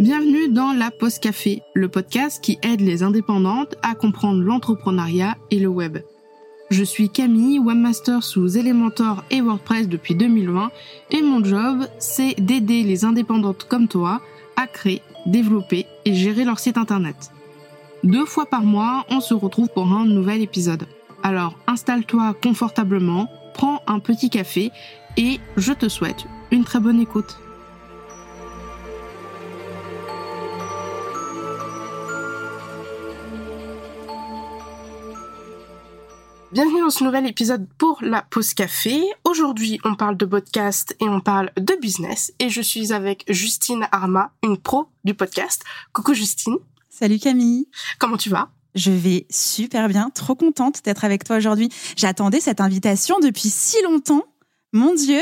Bienvenue dans La Pause Café, le podcast qui aide les indépendantes à comprendre l'entrepreneuriat et le web. Je suis Camille, webmaster sous Elementor et WordPress depuis 2020 et mon job, c'est d'aider les indépendantes comme toi à créer, développer et gérer leur site internet. Deux fois par mois, on se retrouve pour un nouvel épisode. Alors installe-toi confortablement, prends un petit café et je te souhaite une très bonne écoute. Bienvenue dans ce nouvel épisode pour la pause café. Aujourd'hui, on parle de podcast et on parle de business et je suis avec Justine Arma, une pro du podcast. Coucou Justine. Salut Camille. Comment tu vas? Je vais super bien, trop contente d'être avec toi aujourd'hui. J'attendais cette invitation depuis si longtemps. Mon Dieu.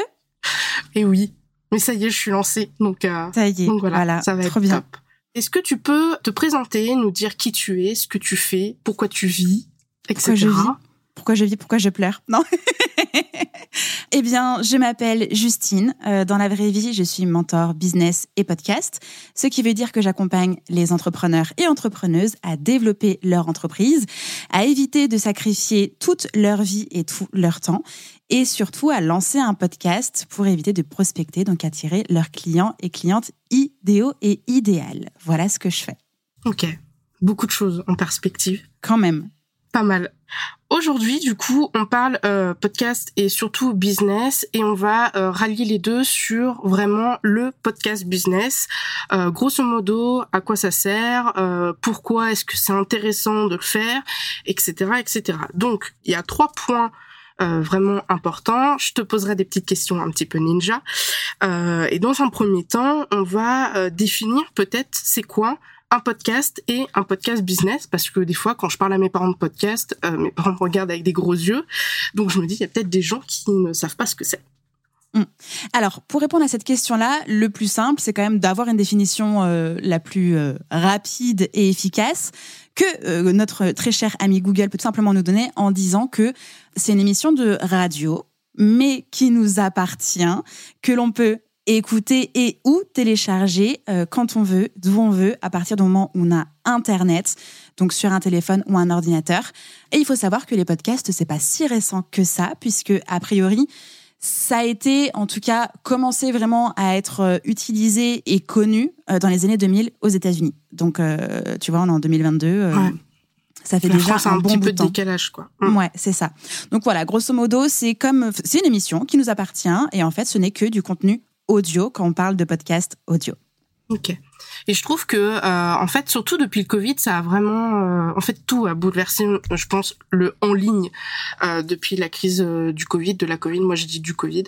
Et oui, mais ça y est, je suis lancée. Donc, euh, ça y est, voilà, ça va être bien. top. Est-ce que tu peux te présenter, nous dire qui tu es, ce que tu fais, pourquoi tu vis, etc. je vis? Pourquoi je vis, pourquoi je pleure? Non. eh bien, je m'appelle Justine. Euh, dans la vraie vie, je suis mentor business et podcast, ce qui veut dire que j'accompagne les entrepreneurs et entrepreneuses à développer leur entreprise, à éviter de sacrifier toute leur vie et tout leur temps, et surtout à lancer un podcast pour éviter de prospecter, donc attirer leurs clients et clientes idéaux et idéales. Voilà ce que je fais. Ok. Beaucoup de choses en perspective. Quand même. Pas mal. Aujourd'hui, du coup, on parle euh, podcast et surtout business et on va euh, rallier les deux sur vraiment le podcast business. Euh, grosso modo, à quoi ça sert, pourquoi est-ce que c'est intéressant de le faire, etc., etc. Donc, il y a trois points vraiment importants. Je te poserai des petites questions un petit peu ninja. et dans un premier temps, on va définir peut-être c'est quoi un podcast et un podcast business parce que des fois quand je parle à mes parents de podcast, euh, mes parents me regardent avec des gros yeux. Donc je me dis il y a peut-être des gens qui ne savent pas ce que c'est. Hmm. Alors, pour répondre à cette question-là, le plus simple, c'est quand même d'avoir une définition euh, la plus euh, rapide et efficace que notre très cher ami Google peut tout simplement nous donner en disant que c'est une émission de radio, mais qui nous appartient, que l'on peut écouter et ou télécharger euh, quand on veut, d'où on veut, à partir du moment où on a Internet, donc sur un téléphone ou un ordinateur. Et il faut savoir que les podcasts, c'est pas si récent que ça, puisque a priori, ça a été, en tout cas, commencé vraiment à être euh, utilisé et connu euh, dans les années 2000 aux États-Unis. Donc, tu vois, on est en 2022. Ça fait déjà un, bon petit peu de décalage, quoi. Mm. Ouais, c'est ça. Donc voilà, grosso modo, c'est comme, c'est une émission qui nous appartient et en fait, ce n'est que du contenu audio quand on parle de podcast audio. Ok. Et je trouve que, euh, en fait, surtout depuis le Covid, ça a vraiment, euh, en fait, tout a bouleversé, je pense, le en ligne euh, depuis la crise du Covid, de la Covid. Moi, je dis du Covid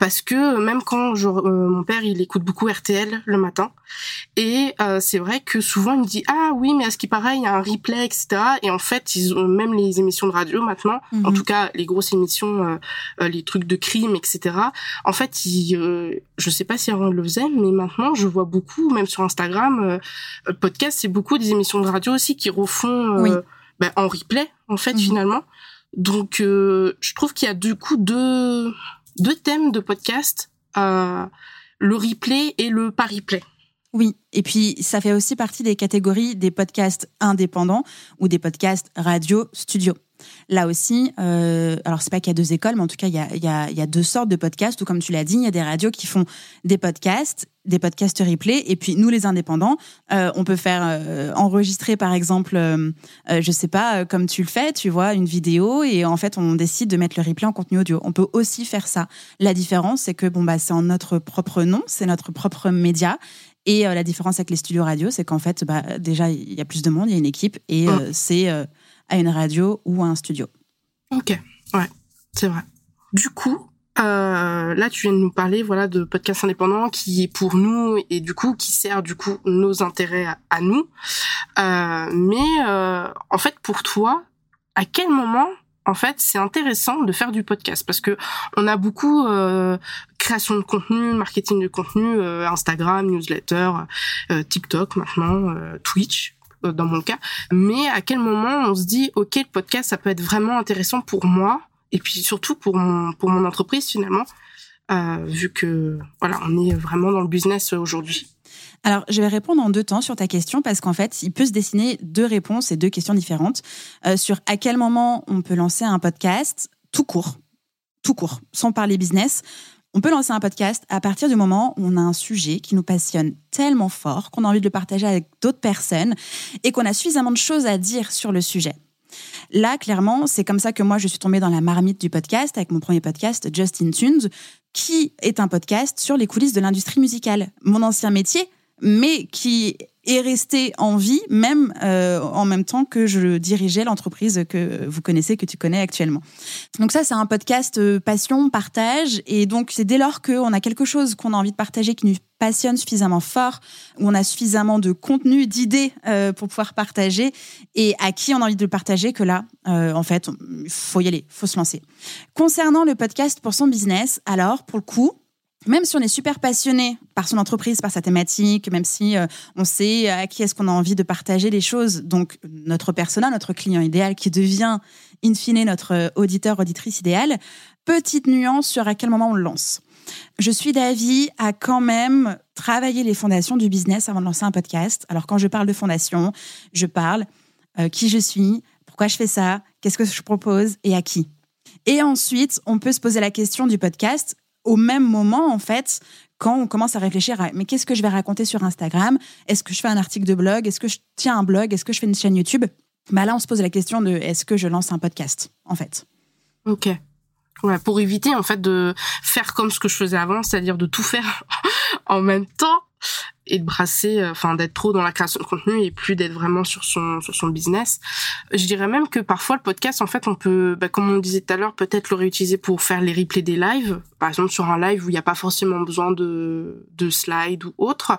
parce que même quand je, euh, mon père il écoute beaucoup RTL le matin et euh, c'est vrai que souvent il me dit ah oui mais à ce qui paraît il y a un replay etc et en fait ils ont même les émissions de radio maintenant en mhm. tout cas les grosses émissions euh, les trucs de crime etc en fait ils, je sais pas si avant ils le faisaient mais maintenant je vois beaucoup même sur Instagram podcast c'est beaucoup des émissions de radio aussi qui refont ben, en replay en fait mhm. finalement donc je trouve qu'il y a du coup deux deux thèmes de podcast, euh, le replay et le pas replay. Oui, et puis ça fait aussi partie des catégories des podcasts indépendants ou des podcasts radio studio. Là aussi, euh, alors c'est pas qu'il y a deux écoles, mais en tout cas il y a, y, a, deux sortes de podcasts. Ou comme tu l'as dit, il y a des radios qui font des podcasts, des podcasts replay, et puis nous les indépendants, euh, on peut faire euh, enregistrer par exemple, euh, je sais pas, comme tu le fais, tu vois, une vidéo, et en fait on décide de mettre le replay en contenu audio. On peut aussi faire ça. La différence, c'est que bon bah c'est en notre propre nom, c'est notre propre média, et la différence avec les studios radio, c'est qu'en fait, bah, déjà, il y a plus de monde, il y a une équipe, et c'est à une radio ou à un studio. Ok, ouais, c'est vrai. Du coup, euh, là, tu viens de nous parler, voilà, de podcasts indépendants qui est pour nous et du coup qui sert du coup nos intérêts à, nous. Euh, mais euh, en fait, pour toi, à quel moment en fait, c'est intéressant de faire du podcast parce que on a beaucoup euh, création de contenu, marketing de contenu, euh, Instagram, newsletter, euh, TikTok maintenant, Twitch, euh, dans mon cas. Mais à quel moment on se dit, ok, le podcast, ça peut être vraiment intéressant pour moi et puis surtout pour mon pour mon entreprise finalement, euh, vu que voilà, on est vraiment dans le business aujourd'hui. Alors, je vais répondre en deux temps sur ta question parce qu'en fait, il peut se dessiner deux réponses et deux questions différentes euh, sur à quel moment on peut lancer un podcast tout court, tout court, sans parler business. On peut lancer un podcast à partir du moment où on a un sujet qui nous passionne tellement fort qu'on a envie de le partager avec d'autres personnes et qu'on a suffisamment de choses à dire sur le sujet. Là, clairement, c'est comme ça que moi, je suis tombée dans la marmite du podcast avec mon premier podcast, Justin Tunes, qui est un podcast sur les coulisses de l'industrie musicale. Mon ancien métier, mais qui est resté en vie, même euh, en même temps que je dirigeais l'entreprise que vous connaissez, que tu connais actuellement. Donc ça, c'est un podcast euh, passion, partage, et donc c'est dès lors qu'on a quelque chose qu'on a envie de partager qui nous passionne suffisamment fort, où on a suffisamment de contenu, d'idées euh, pour pouvoir partager, et à qui on a envie de le partager, que là, en fait, il faut y aller, faut se lancer. Concernant le podcast pour son business, alors pour le coup, même si on est super passionné par son entreprise, par sa thématique, même si euh, on sait à qui est-ce qu'on a envie de partager les choses, donc notre persona, notre client idéal qui devient in fine notre auditeur, auditrice idéal, petite nuance sur à quel moment on le lance. Je suis d'avis à quand même travailler les fondations du business avant de lancer un podcast. Alors quand je parle de fondation, je parle euh, qui je suis, pourquoi je fais ça, qu'est-ce que je propose et à qui. Et ensuite, on peut se poser la question du podcast au même moment, en fait, quand on commence à réfléchir à mais qu'est-ce que je vais raconter sur Instagram? Est-ce que je fais un article de blog? Est-ce que je tiens un blog? Est-ce que je fais une chaîne YouTube? Bah Là, on se pose la question de est-ce que je lance un podcast, en fait? Ok. Ouais, pour éviter, en fait, de faire comme ce que je faisais avant, c'est-à-dire de tout faire en même temps et de brasser, euh, enfin d'être trop dans la création de contenu et plus d'être vraiment sur son sur son business. Je dirais même que parfois le podcast, en fait, on peut, bah, comme on disait tout à l'heure, peut-être le réutiliser pour faire les replays des lives. Par exemple, sur un live où il n'y a pas forcément besoin de de slides ou autre.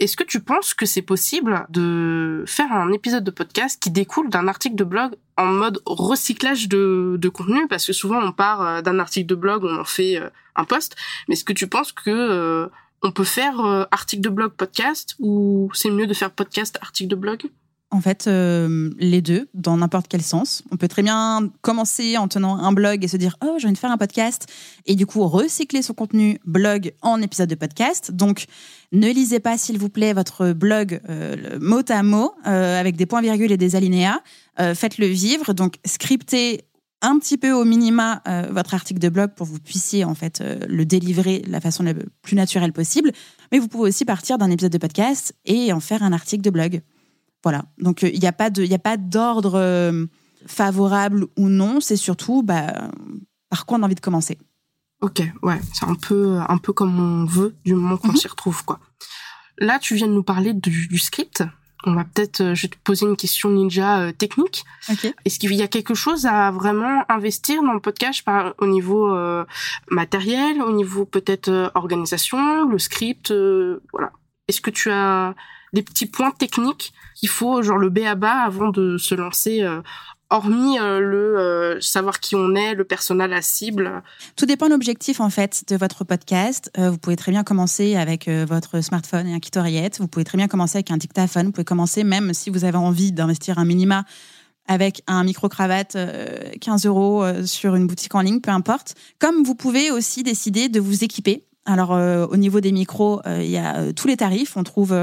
Est-ce que tu penses que c'est possible de faire un épisode de podcast qui découle d'un article de blog en mode recyclage de, de contenu? Parce que souvent on part euh, d'un article de blog, on en fait euh, un post. Mais est-ce que tu penses que on peut faire euh, article de blog podcast ou c'est mieux de faire podcast article de blog? En fait, euh, les deux, dans n'importe quel sens. On peut très bien commencer en tenant un blog et se dire Oh, j'ai envie de faire un podcast. Et du coup, recycler son contenu blog en épisode de podcast. Donc, ne lisez pas, s'il vous plaît, votre blog euh, mot à mot, avec des points-virgules et des alinéas. Faites-le vivre. Donc, scriptez un petit peu au minima euh, votre article de blog pour que vous puissiez en fait euh, le délivrer de la façon la plus naturelle possible. Mais vous pouvez aussi partir d'un épisode de podcast et en faire un article de blog. Voilà. Donc il n'y a pas de, il a pas d'ordre euh, favorable ou non. C'est surtout bah, par quoi on a envie de commencer. Ok, ouais, c'est un peu, un peu comme on veut du moment qu'on mhm. s'y retrouve quoi. Là, tu viens de nous parler du script on va peut-être, euh, je vais te poser une question ninja euh, technique. Est-ce qu'il y a quelque chose à vraiment investir dans le podcast par, au niveau euh, matériel, au niveau peut-être organisation, le script, voilà. Est-ce que tu as des petits points techniques qu'il faut, genre le B à bas, avant de se lancer hormis euh, le euh, savoir qui on est, le personnel à cible Tout dépend de l'objectif en fait de votre podcast. Euh, vous pouvez très bien commencer avec votre smartphone et un kit oreillette. Vous pouvez très bien commencer avec un dictaphone. Vous pouvez commencer même si vous avez envie d'investir un minima avec un micro-cravate 15 euros sur une boutique en ligne, peu importe. Comme vous pouvez aussi décider de vous équiper. Alors au niveau des micros, il y a tous les tarifs. On trouve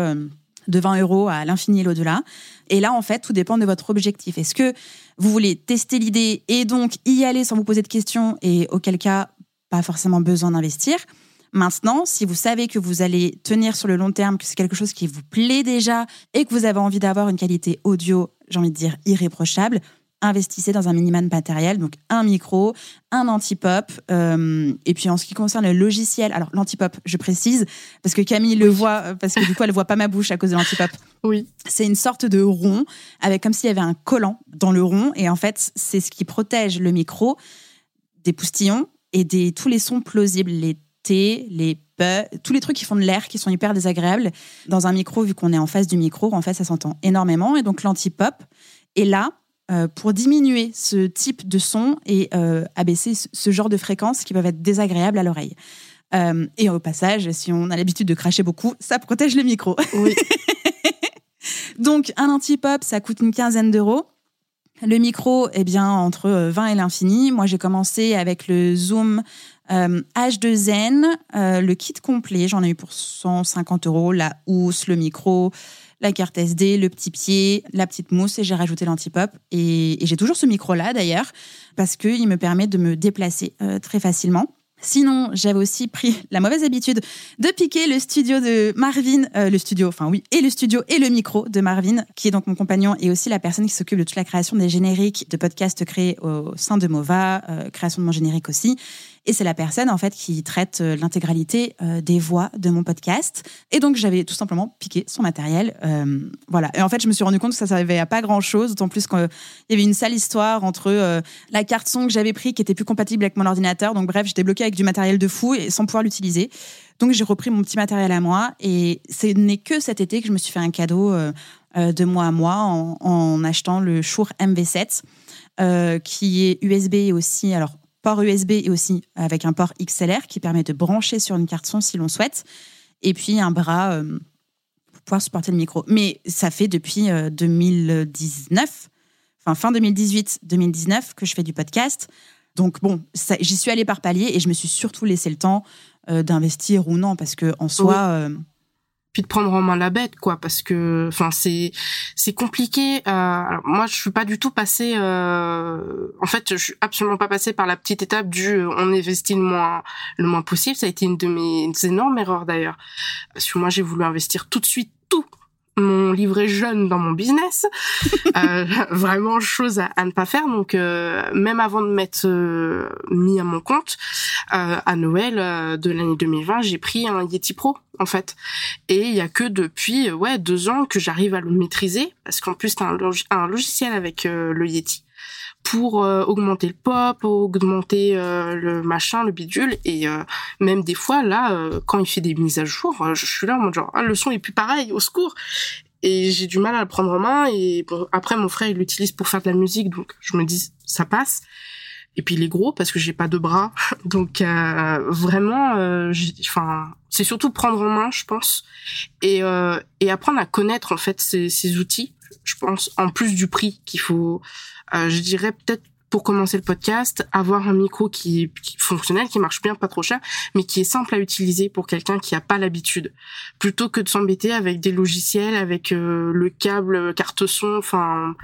de 20 euros à l'infini et l'au-delà. Et là, en fait, tout dépend de votre objectif. Est-ce que vous voulez tester l'idée et donc y aller sans vous poser de questions et auquel cas, pas forcément besoin d'investir? Maintenant, si vous savez que vous allez tenir sur le long terme, que c'est quelque chose qui vous plaît déjà et que vous avez envie d'avoir une qualité audio, j'ai envie de dire irréprochable, investissez dans un minimum matériel, donc un micro, un anti-pop. Euh, et puis en ce qui concerne le logiciel, alors l'anti-pop, je précise, parce que Camille le voit, parce que du coup elle voit pas ma bouche à cause de l'anti-pop. Oui. C'est une sorte de rond, avec comme s'il y avait un collant dans le rond, et en fait c'est ce qui protège le micro des poustillons et des tous les sons plausibles, les T, les P, tous les trucs qui font de l'air, qui sont hyper désagréables. Dans un micro, vu qu'on est en face du micro, en fait ça s'entend énormément, et donc l'anti-pop. Et là, euh, pour diminuer ce type de son et euh, abaisser ce genre de fréquences qui peuvent être désagréables à l'oreille. Euh, et au passage, si on a l'habitude de cracher beaucoup, ça protège le micro. Oui. Donc, un anti-pop, ça coûte une quinzaine d'euros. Le micro, eh bien, entre 20 et l'infini. Moi, j'ai commencé avec le Zoom H2N, le kit complet, j'en ai eu pour 150 euros, la housse, le micro, la carte SD, le petit pied, la petite mousse et j'ai rajouté l'antipop. Et, et j'ai toujours ce micro-là d'ailleurs parce qu'il me permet de me déplacer très facilement. Sinon, j'avais aussi pris la mauvaise habitude de piquer le studio de Marvin, euh, le studio, enfin oui, et le studio et le micro de Marvin, qui est donc mon compagnon et aussi la personne qui s'occupe de toute la création des génériques de podcasts créés au sein de Mova, euh, création de mon générique aussi. Et c'est la personne en fait qui traite euh, l'intégralité euh, des voix de mon podcast. Et donc j'avais tout simplement piqué son matériel. Euh, voilà. Et en fait, je me suis rendu compte que ça servait à pas grand chose, d'autant plus qu'il y avait une sale histoire entre la carte son que j'avais pris qui était plus compatible avec mon ordinateur. Donc bref, j'étais bloqué avec du matériel de fou et sans pouvoir l'utiliser. Donc j'ai repris mon petit matériel à moi et ce n'est que cet été que je me suis fait un cadeau de moi à moi en, achetant le Shure MV7 qui est USB aussi alors port USB et aussi avec un port XLR qui permet de brancher sur une carte son si l'on souhaite. Et puis un bras euh, pour pouvoir supporter le micro. Mais ça fait depuis 2019, euh, enfin fin 2018-2019 que je fais du podcast. Donc bon, j'y suis allée par palier et je me suis surtout laissé le temps euh, d'investir ou non parce que en soi puis de prendre en main la bête quoi parce que enfin c'est c'est compliqué euh, alors moi je suis pas du tout passée euh, en fait je suis absolument pas passée par la petite étape du euh, on investit le moins le moins possible. Ça a été une de mes énormes erreurs d'ailleurs. Parce que moi j'ai voulu investir tout de suite tout mon livret jeune dans mon business. euh, vraiment chose à, ne pas faire. Donc euh, même avant de mettre euh, mis à mon compte, euh, à Noël de l'année 2020, j'ai pris un Yeti Pro en fait. Et il y a que depuis ouais deux ans que j'arrive à le maîtriser parce qu'en plus t'as un, un logiciel avec le Yeti pour euh, augmenter le pop, augmenter euh, le machin, le bidule et euh, même des fois là quand il fait des mises à jour, je suis là en mode genre ah, le son est plus pareil, au secours. Et j'ai du mal à le prendre en main et bon après mon frère il l'utilise pour faire de la musique donc je me dis ça passe. Et puis il est gros parce que j'ai pas de bras. Donc vraiment enfin c'est surtout prendre en main, je pense et et apprendre à connaître en fait ces, ces outils, je pense en plus du prix qu'il faut euh, je dirais peut-être pour commencer le podcast, avoir un micro qui est, fonctionnel, qui marche bien, pas trop cher, mais qui est simple à utiliser pour quelqu'un qui a pas l'habitude, plutôt que de s'embêter avec des logiciels, avec euh, le câble, carte son, enfin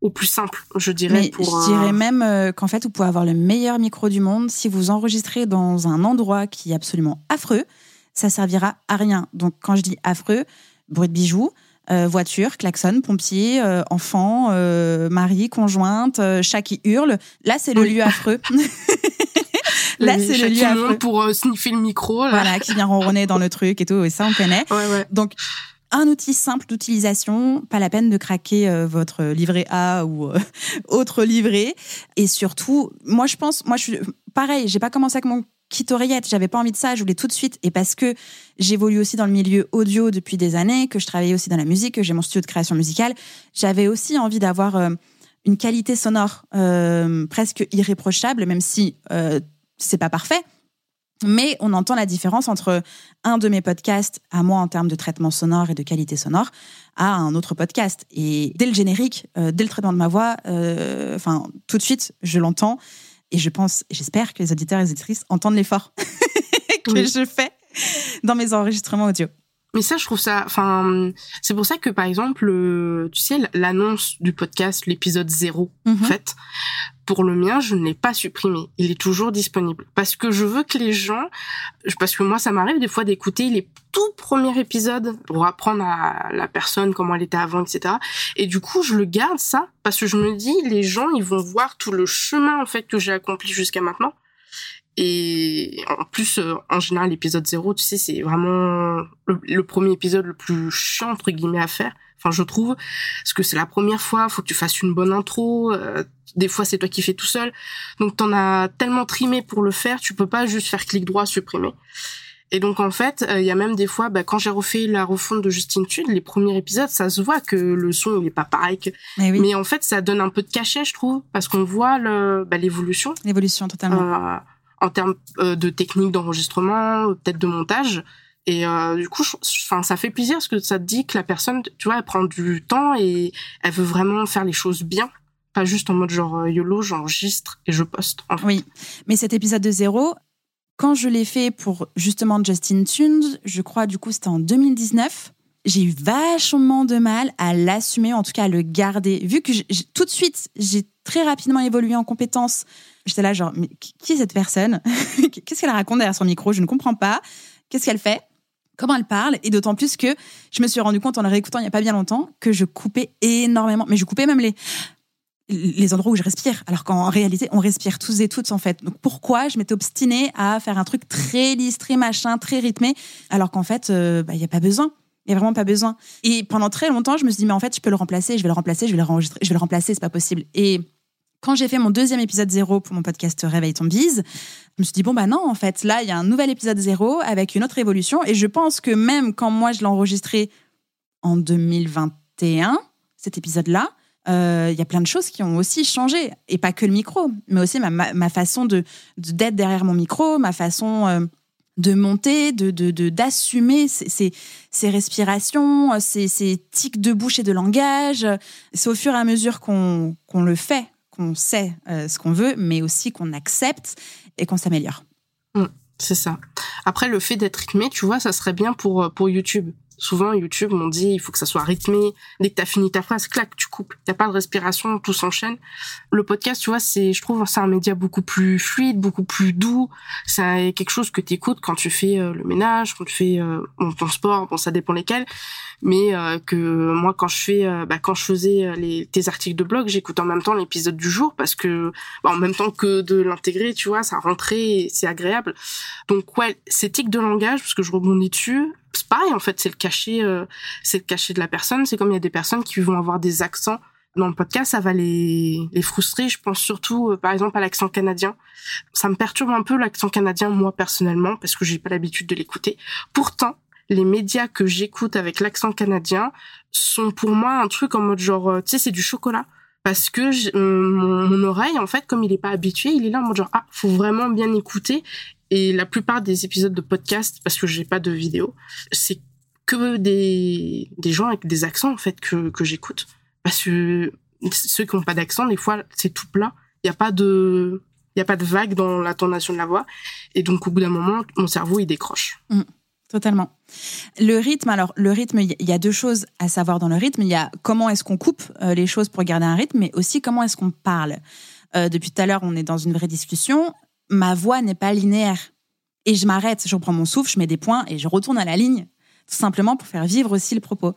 au plus simple, je dirais. Mais je dirais euh, même qu'en fait, vous pouvez avoir le meilleur micro du monde si vous enregistrez dans un endroit qui est absolument affreux, ça servira à rien. Donc quand je dis affreux, bruit de bijoux, euh, voiture, klaxon, pompier, euh, enfant, euh, mari, conjointe, chat qui hurle. Là, c'est le lieu affreux. là, c'est le lieu affreux. pour sniffer le micro. Voilà, qui vient ronronner dans le truc et tout. Et ça, on connaît. Donc, un outil simple d'utilisation, pas la peine de craquer votre livret A ou autre livret. Et surtout, moi je pense, moi je suis pareil, j'ai pas commencé avec mon quitte oreillette. J'avais pas envie de ça, je voulais tout de suite. Et parce que j'évolue aussi dans le milieu audio depuis des années, que je travaillais aussi dans la musique, que j'ai mon studio de création musicale, j'avais aussi envie d'avoir euh, une qualité sonore euh, presque irréprochable, même si euh, c'est pas parfait. Mais on entend la différence entre un de mes podcasts à moi en termes de traitement sonore et de qualité sonore à un autre podcast. Et dès le générique, dès le traitement de ma voix, enfin tout de suite, je l'entends. Et je pense, j'espère que les auditeurs et les auditrices entendent l'effort que je fais dans mes enregistrements audio. Mais ça, je trouve ça, enfin, c'est pour ça que par exemple, tu sais, l'annonce du podcast, l'épisode 0, en mhm. fait, pour le mien, je ne l'ai pas supprimé. Il est toujours disponible. Parce que je veux que les gens, parce que moi, ça m'arrive des fois d'écouter les tout premiers épisodes pour apprendre à la personne comment elle était avant, etc. Et du coup, je le garde ça parce que je me dis, les gens, ils vont voir tout le chemin, en fait, que j'ai accompli jusqu'à maintenant. Et en plus, euh, en général, l'épisode 0, tu sais, c'est vraiment le, premier épisode le plus chiant, entre guillemets, à faire. Enfin, je trouve. Parce que c'est la première fois, faut que tu fasses une bonne intro. Euh, des fois, c'est toi qui fais tout seul. Donc, t'en as tellement trimé pour le faire, tu peux pas juste faire clic droit, supprimer. Et donc en fait, euh, il y a même des fois, bah, quand j'ai refait la refonte de Justine Tude, les premiers épisodes, ça se voit que le son il est pas pareil. Que... Mais, en fait, ça donne un peu de cachet, je trouve, parce qu'on voit le bah, l'évolution. L'évolution totalement en termes euh, de technique d'enregistrement, peut-être de montage. Et euh, du coup, enfin, ça fait plaisir parce que ça te dit que la personne, tu vois, elle prend du temps et elle veut vraiment faire les choses bien, pas juste en mode genre euh, YOLO, j'enregistre et je poste. Oui, mais cet épisode de zéro, quand je l'ai fait pour justement Justin Tunes, je crois du coup c'était en 2019, j'ai eu vachement de mal à l'assumer, en tout cas à le garder. Vu que tout de suite, j'ai très rapidement évolué en compétences, j'étais là genre, mais qui est cette personne? Qu'est-ce qu'elle raconte derrière son micro? Je ne comprends pas. Qu'est-ce qu'elle fait? Comment elle parle, et d'autant plus que je me suis rendu compte en la réécoutant il n'y a pas bien longtemps que je coupais énormément, mais je coupais même les les endroits où je respire, alors qu'en réalité, on respire tous et toutes en fait. Donc pourquoi je m'étais obstinée à faire un truc très lisse, très machin, très rythmé, alors qu'en fait, euh, bah, il n'y a pas besoin. Il n'y a vraiment pas besoin. Et pendant très longtemps, je me suis dit, mais en fait, je peux le remplacer, je vais le remplacer, je vais le je vais le remplacer, c'est pas possible. Et quand j'ai fait mon deuxième épisode zéro pour mon podcast Réveille ton bise, je me suis dit, bon, bah non, en fait, là, il y a un nouvel épisode zéro avec une autre évolution. Et je pense que même quand moi, je l'ai enregistré en 2021, cet épisode-là, euh, il y a plein de choses qui ont aussi changé. Et pas que le micro, mais aussi ma, façon de d'être derrière mon micro, ma façon euh, de monter, de d'assumer ces, respirations, ces, ces, tics de bouche et de langage. C'est au fur et à mesure qu'on qu'on le fait, qu'on sait euh, ce qu'on veut, mais aussi qu'on accepte et qu'on s'améliore. Mmh, c'est ça. Après, le fait d'être rythmé, tu vois, ça serait bien pour, pour YouTube souvent YouTube m'ont dit il faut que ça soit rythmé. Dès que t'as fini ta phrase, clac, tu coupes. T'as pas de respiration, tout s'enchaîne. Le podcast, tu vois, c'est, je trouve, c'est un média beaucoup plus fluide, beaucoup plus doux. C'est quelque chose que t'écoutes quand tu fais euh, le ménage, quand tu fais euh, ton sport. Bon, ça dépend lesquels. Mais euh, que moi, quand je fais, bah, quand je faisais les, tes articles de blog, j'écoute en même temps l'épisode du jour parce que, bah, en même temps que de l'intégrer, tu vois, ça rentrait, c'est agréable. Donc ouais, c'est tic de langage parce que je rebondis dessus c'est pareil en fait, c'est le cachet, euh, c'est le cachet de la personne. C'est comme il y a des personnes qui vont avoir des accents dans le podcast, ça va les les frustrer. Je pense surtout, euh, par exemple, à l'accent canadien. Ça me perturbe un peu l'accent canadien moi personnellement parce que j'ai pas l'habitude de l'écouter. Pourtant, les médias que j'écoute avec l'accent canadien sont pour moi un truc en mode genre, euh, tu sais, c'est du chocolat parce que mon, mon, oreille en fait comme il est pas habitué il est là en mode genre ah faut vraiment bien écouter et la plupart des épisodes de podcast, parce que j'ai pas de vidéo, c'est que des, des gens avec des accents, en fait, que, que j'écoute. Parce que ceux qui ont pas d'accent, des fois, c'est tout plat. Il y a pas de, il y a pas de vague dans l'intonation de la voix. Et donc, au bout d'un moment, mon cerveau, il décroche. Mmh, totalement. Le rythme, alors le rythme, il y a deux choses à savoir dans le rythme. Il y a comment est-ce qu'on coupe euh, les choses pour garder un rythme, mais aussi comment est-ce qu'on parle. Euh, depuis tout à l'heure, on est dans une vraie discussion ma voix n'est pas linéaire. Et je m'arrête, je reprends mon souffle, je mets des points et je retourne à la ligne, tout simplement pour faire vivre aussi le propos.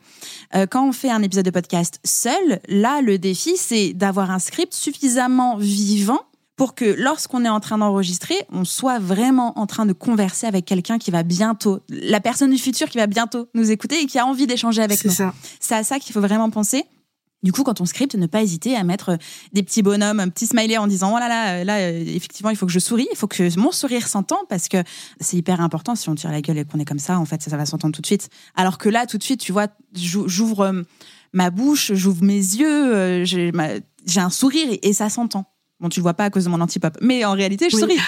Euh, quand on fait un épisode de podcast seul, là, le défi, c'est d'avoir un script suffisamment vivant pour que lorsqu'on est en train d'enregistrer, on soit vraiment en train de converser avec quelqu'un qui va bientôt, la personne du futur qui va bientôt nous écouter et qui a envie d'échanger avec nous. C'est à ça qu'il faut vraiment penser. Du coup, quand on scripte, ne pas hésiter à mettre des petits bonhommes, un petit smiley en disant oh là là, là euh, effectivement, il faut que je souris, il faut que mon sourire s'entende parce que c'est hyper important. Si on tire la gueule et qu'on est comme ça, en fait, ça, va s'entendre tout de suite. Alors que là, tout de suite, tu vois, j'ouvre euh, ma bouche, j'ouvre mes yeux, euh, j'ai un sourire et, ça s'entend. Bon, tu le vois pas à cause de mon antipop, mais en réalité, je souris.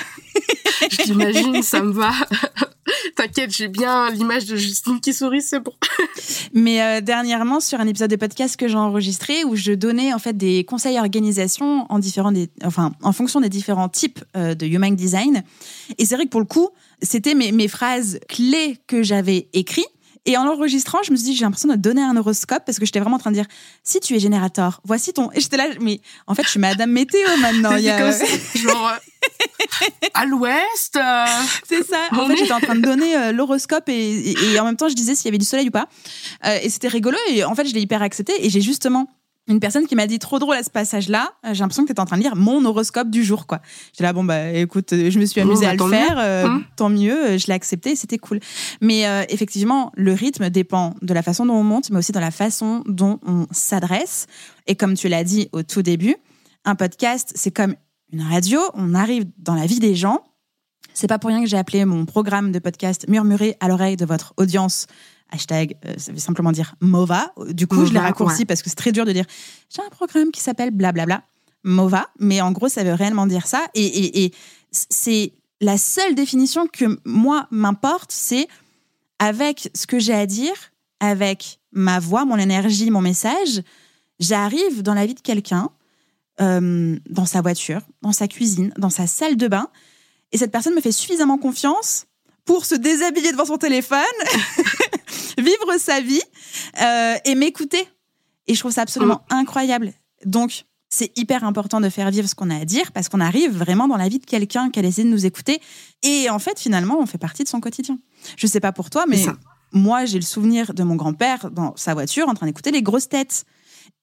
J'imagine, ça me va. T'inquiète, j'ai bien l'image de Justine qui sourit, c'est bon. Mais euh, dernièrement, sur un épisode de podcast que j'ai enregistré, où je donnais en fait des conseils organisation en en fonction des différents types euh, de human design. Et c'est vrai que pour le coup, c'était mes phrases clés que j'avais écrites. Et en l'enregistrant, je me suis dit, j'ai l'impression de donner un horoscope parce que j'étais vraiment en train de dire, si tu es générateur, voici ton. Et j'étais là, mais en fait, je suis Madame Météo maintenant. Il y a... genre, à l'ouest. Euh, c'est ça. En fait, j'étais en train de donner euh, l'horoscope et, et, en même temps, je disais s'il y avait du soleil ou pas. Euh, et c'était rigolo. Et en fait, je l'ai hyper accepté. Et j'ai justement une personne qui m'a dit trop drôle à ce passage-là. J'ai l'impression que tu es en train de lire mon horoscope du jour, quoi. J'étais là, bon, bah, écoute, je me suis amusée à le faire. Hum. Tant mieux, je l'ai accepté, c'était cool. Mais effectivement, le rythme dépend de la façon dont on monte, mais aussi de la façon dont on s'adresse. Et comme tu l'as dit au tout début, un podcast, c'est comme une radio, on arrive dans la vie des gens. C'est pas pour rien que j'ai appelé mon programme de podcast Murmurer à l'oreille de votre audience. Hashtag, euh, ça veut simplement dire MOVA. Du coup, je l'ai raccourci parce que c'est très dur de dire j'ai un programme qui s'appelle blablabla. MOVA. Mais en gros, ça veut réellement dire ça. Et, et c'est la seule définition que moi m'importe, c'est avec ce que j'ai à dire, avec ma voix, mon énergie, mon message, j'arrive dans la vie de quelqu'un euh, dans sa voiture, dans sa cuisine, dans sa salle de bain. Et cette personne me fait suffisamment confiance pour se déshabiller devant son téléphone, vivre sa vie euh, et m'écouter. Et je trouve ça absolument mm. incroyable. Donc, c'est hyper important de faire vivre ce qu'on a à dire parce qu'on arrive vraiment dans la vie de quelqu'un qui a essayé de nous écouter. Et en fait, finalement, on fait partie de son quotidien. Je sais pas pour toi, mais moi, j'ai le souvenir de mon grand-père dans sa voiture en train d'écouter les grosses têtes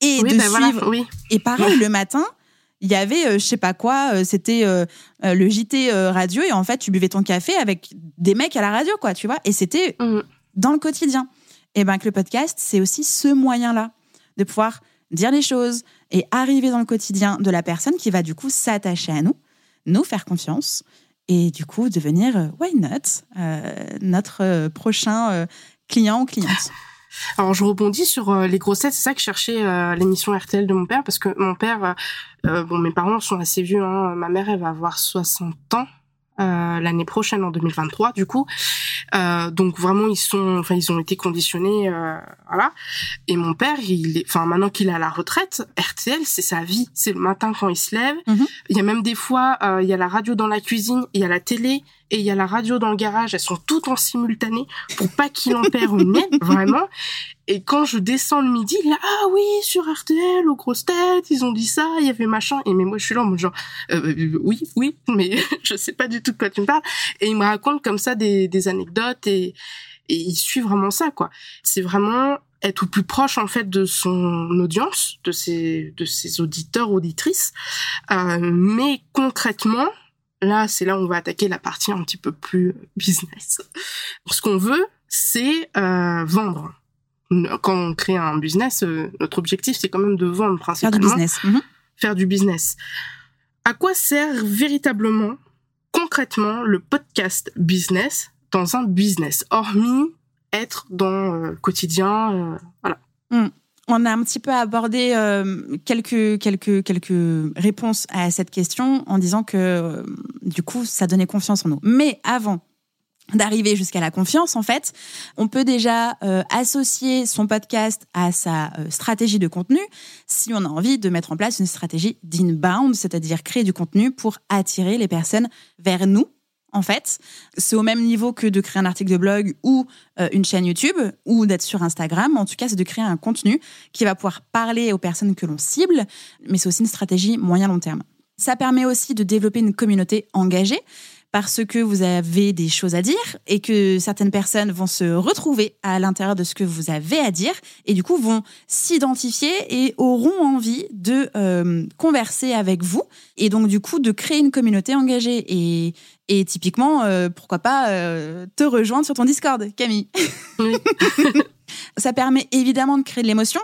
et de ben suivre. oui. Et pareil, le matin, il y avait, euh, je sais pas quoi, euh, c'était euh, le JT radio et en fait, tu buvais ton café avec des mecs à la radio, quoi, tu vois. Et c'était mm. Dans le quotidien. Et ben que le podcast, c'est aussi ce moyen-là de pouvoir dire les choses et arriver dans le quotidien de la personne qui va du coup s'attacher à nous, nous faire confiance et du coup devenir, why not, notre prochain client ou cliente. Alors je rebondis sur euh, les grossettes, c'est ça que euh, l'émission RTL de mon père parce que mon père, euh, bon mes parents sont assez vieux, hein, ma mère elle va avoir 60 ans euh, l'année prochaine en 2023 du coup. Euh, donc vraiment ils sont enfin ils ont été conditionnés euh, voilà. Et mon père il est enfin maintenant qu'il est à la retraite RTL c'est sa vie. C'est le matin quand il se lève. Mhm. il y a même des fois euh, il y a la radio dans la cuisine il y a la télé et il y a la radio dans le garage elles sont toutes en simultané pour pas qu'il en perde une mienne vraiment et quand je descends le midi, il a ah oui sur RTL aux grosses têtes, ils ont dit ça, il y avait machin. Et mais moi je suis là en mode genre euh, euh, oui oui, mais je sais pas du tout de quoi tu me parles. Et il me raconte comme ça des, des anecdotes et et il suit vraiment ça quoi. C'est vraiment être au plus proche en fait de son audience, de ses de ses auditeurs auditrices. Euh, mais concrètement, là c'est là où on va attaquer la partie un petit peu plus business. Ce qu'on veut, c'est euh, vendre quand on crée un business, euh, notre objectif c'est quand même de vendre principalement. Faire du business. Mhm. Faire du business. À quoi sert véritablement, concrètement, le podcast business dans un business, hormis être dans le euh, quotidien, euh, voilà. Hmm. On a un petit peu abordé quelques quelques quelques réponses à cette question en disant que du coup ça donnait confiance en nous. Mais avant d'arriver jusqu'à la confiance en fait, on peut déjà euh, associer son podcast à sa euh, stratégie de contenu si on a envie de mettre en place une stratégie d'inbound, c'est-à-dire créer du contenu pour attirer les personnes vers nous. En fait, c'est au même niveau que de créer un article de blog ou euh, une chaîne YouTube ou d'être sur Instagram. En tout cas, c'est de créer un contenu qui va pouvoir parler aux personnes que l'on cible, mais c'est aussi une stratégie moyen-long terme. Ça permet aussi de développer une communauté engagée parce que vous avez des choses à dire et que certaines personnes vont se retrouver à l'intérieur de ce que vous avez à dire et du coup vont s'identifier et auront envie de euh, converser avec vous et donc du coup de créer une communauté engagée et, et typiquement euh, pourquoi pas euh, te rejoindre sur ton Discord Camille. Ça permet évidemment de créer de l'émotion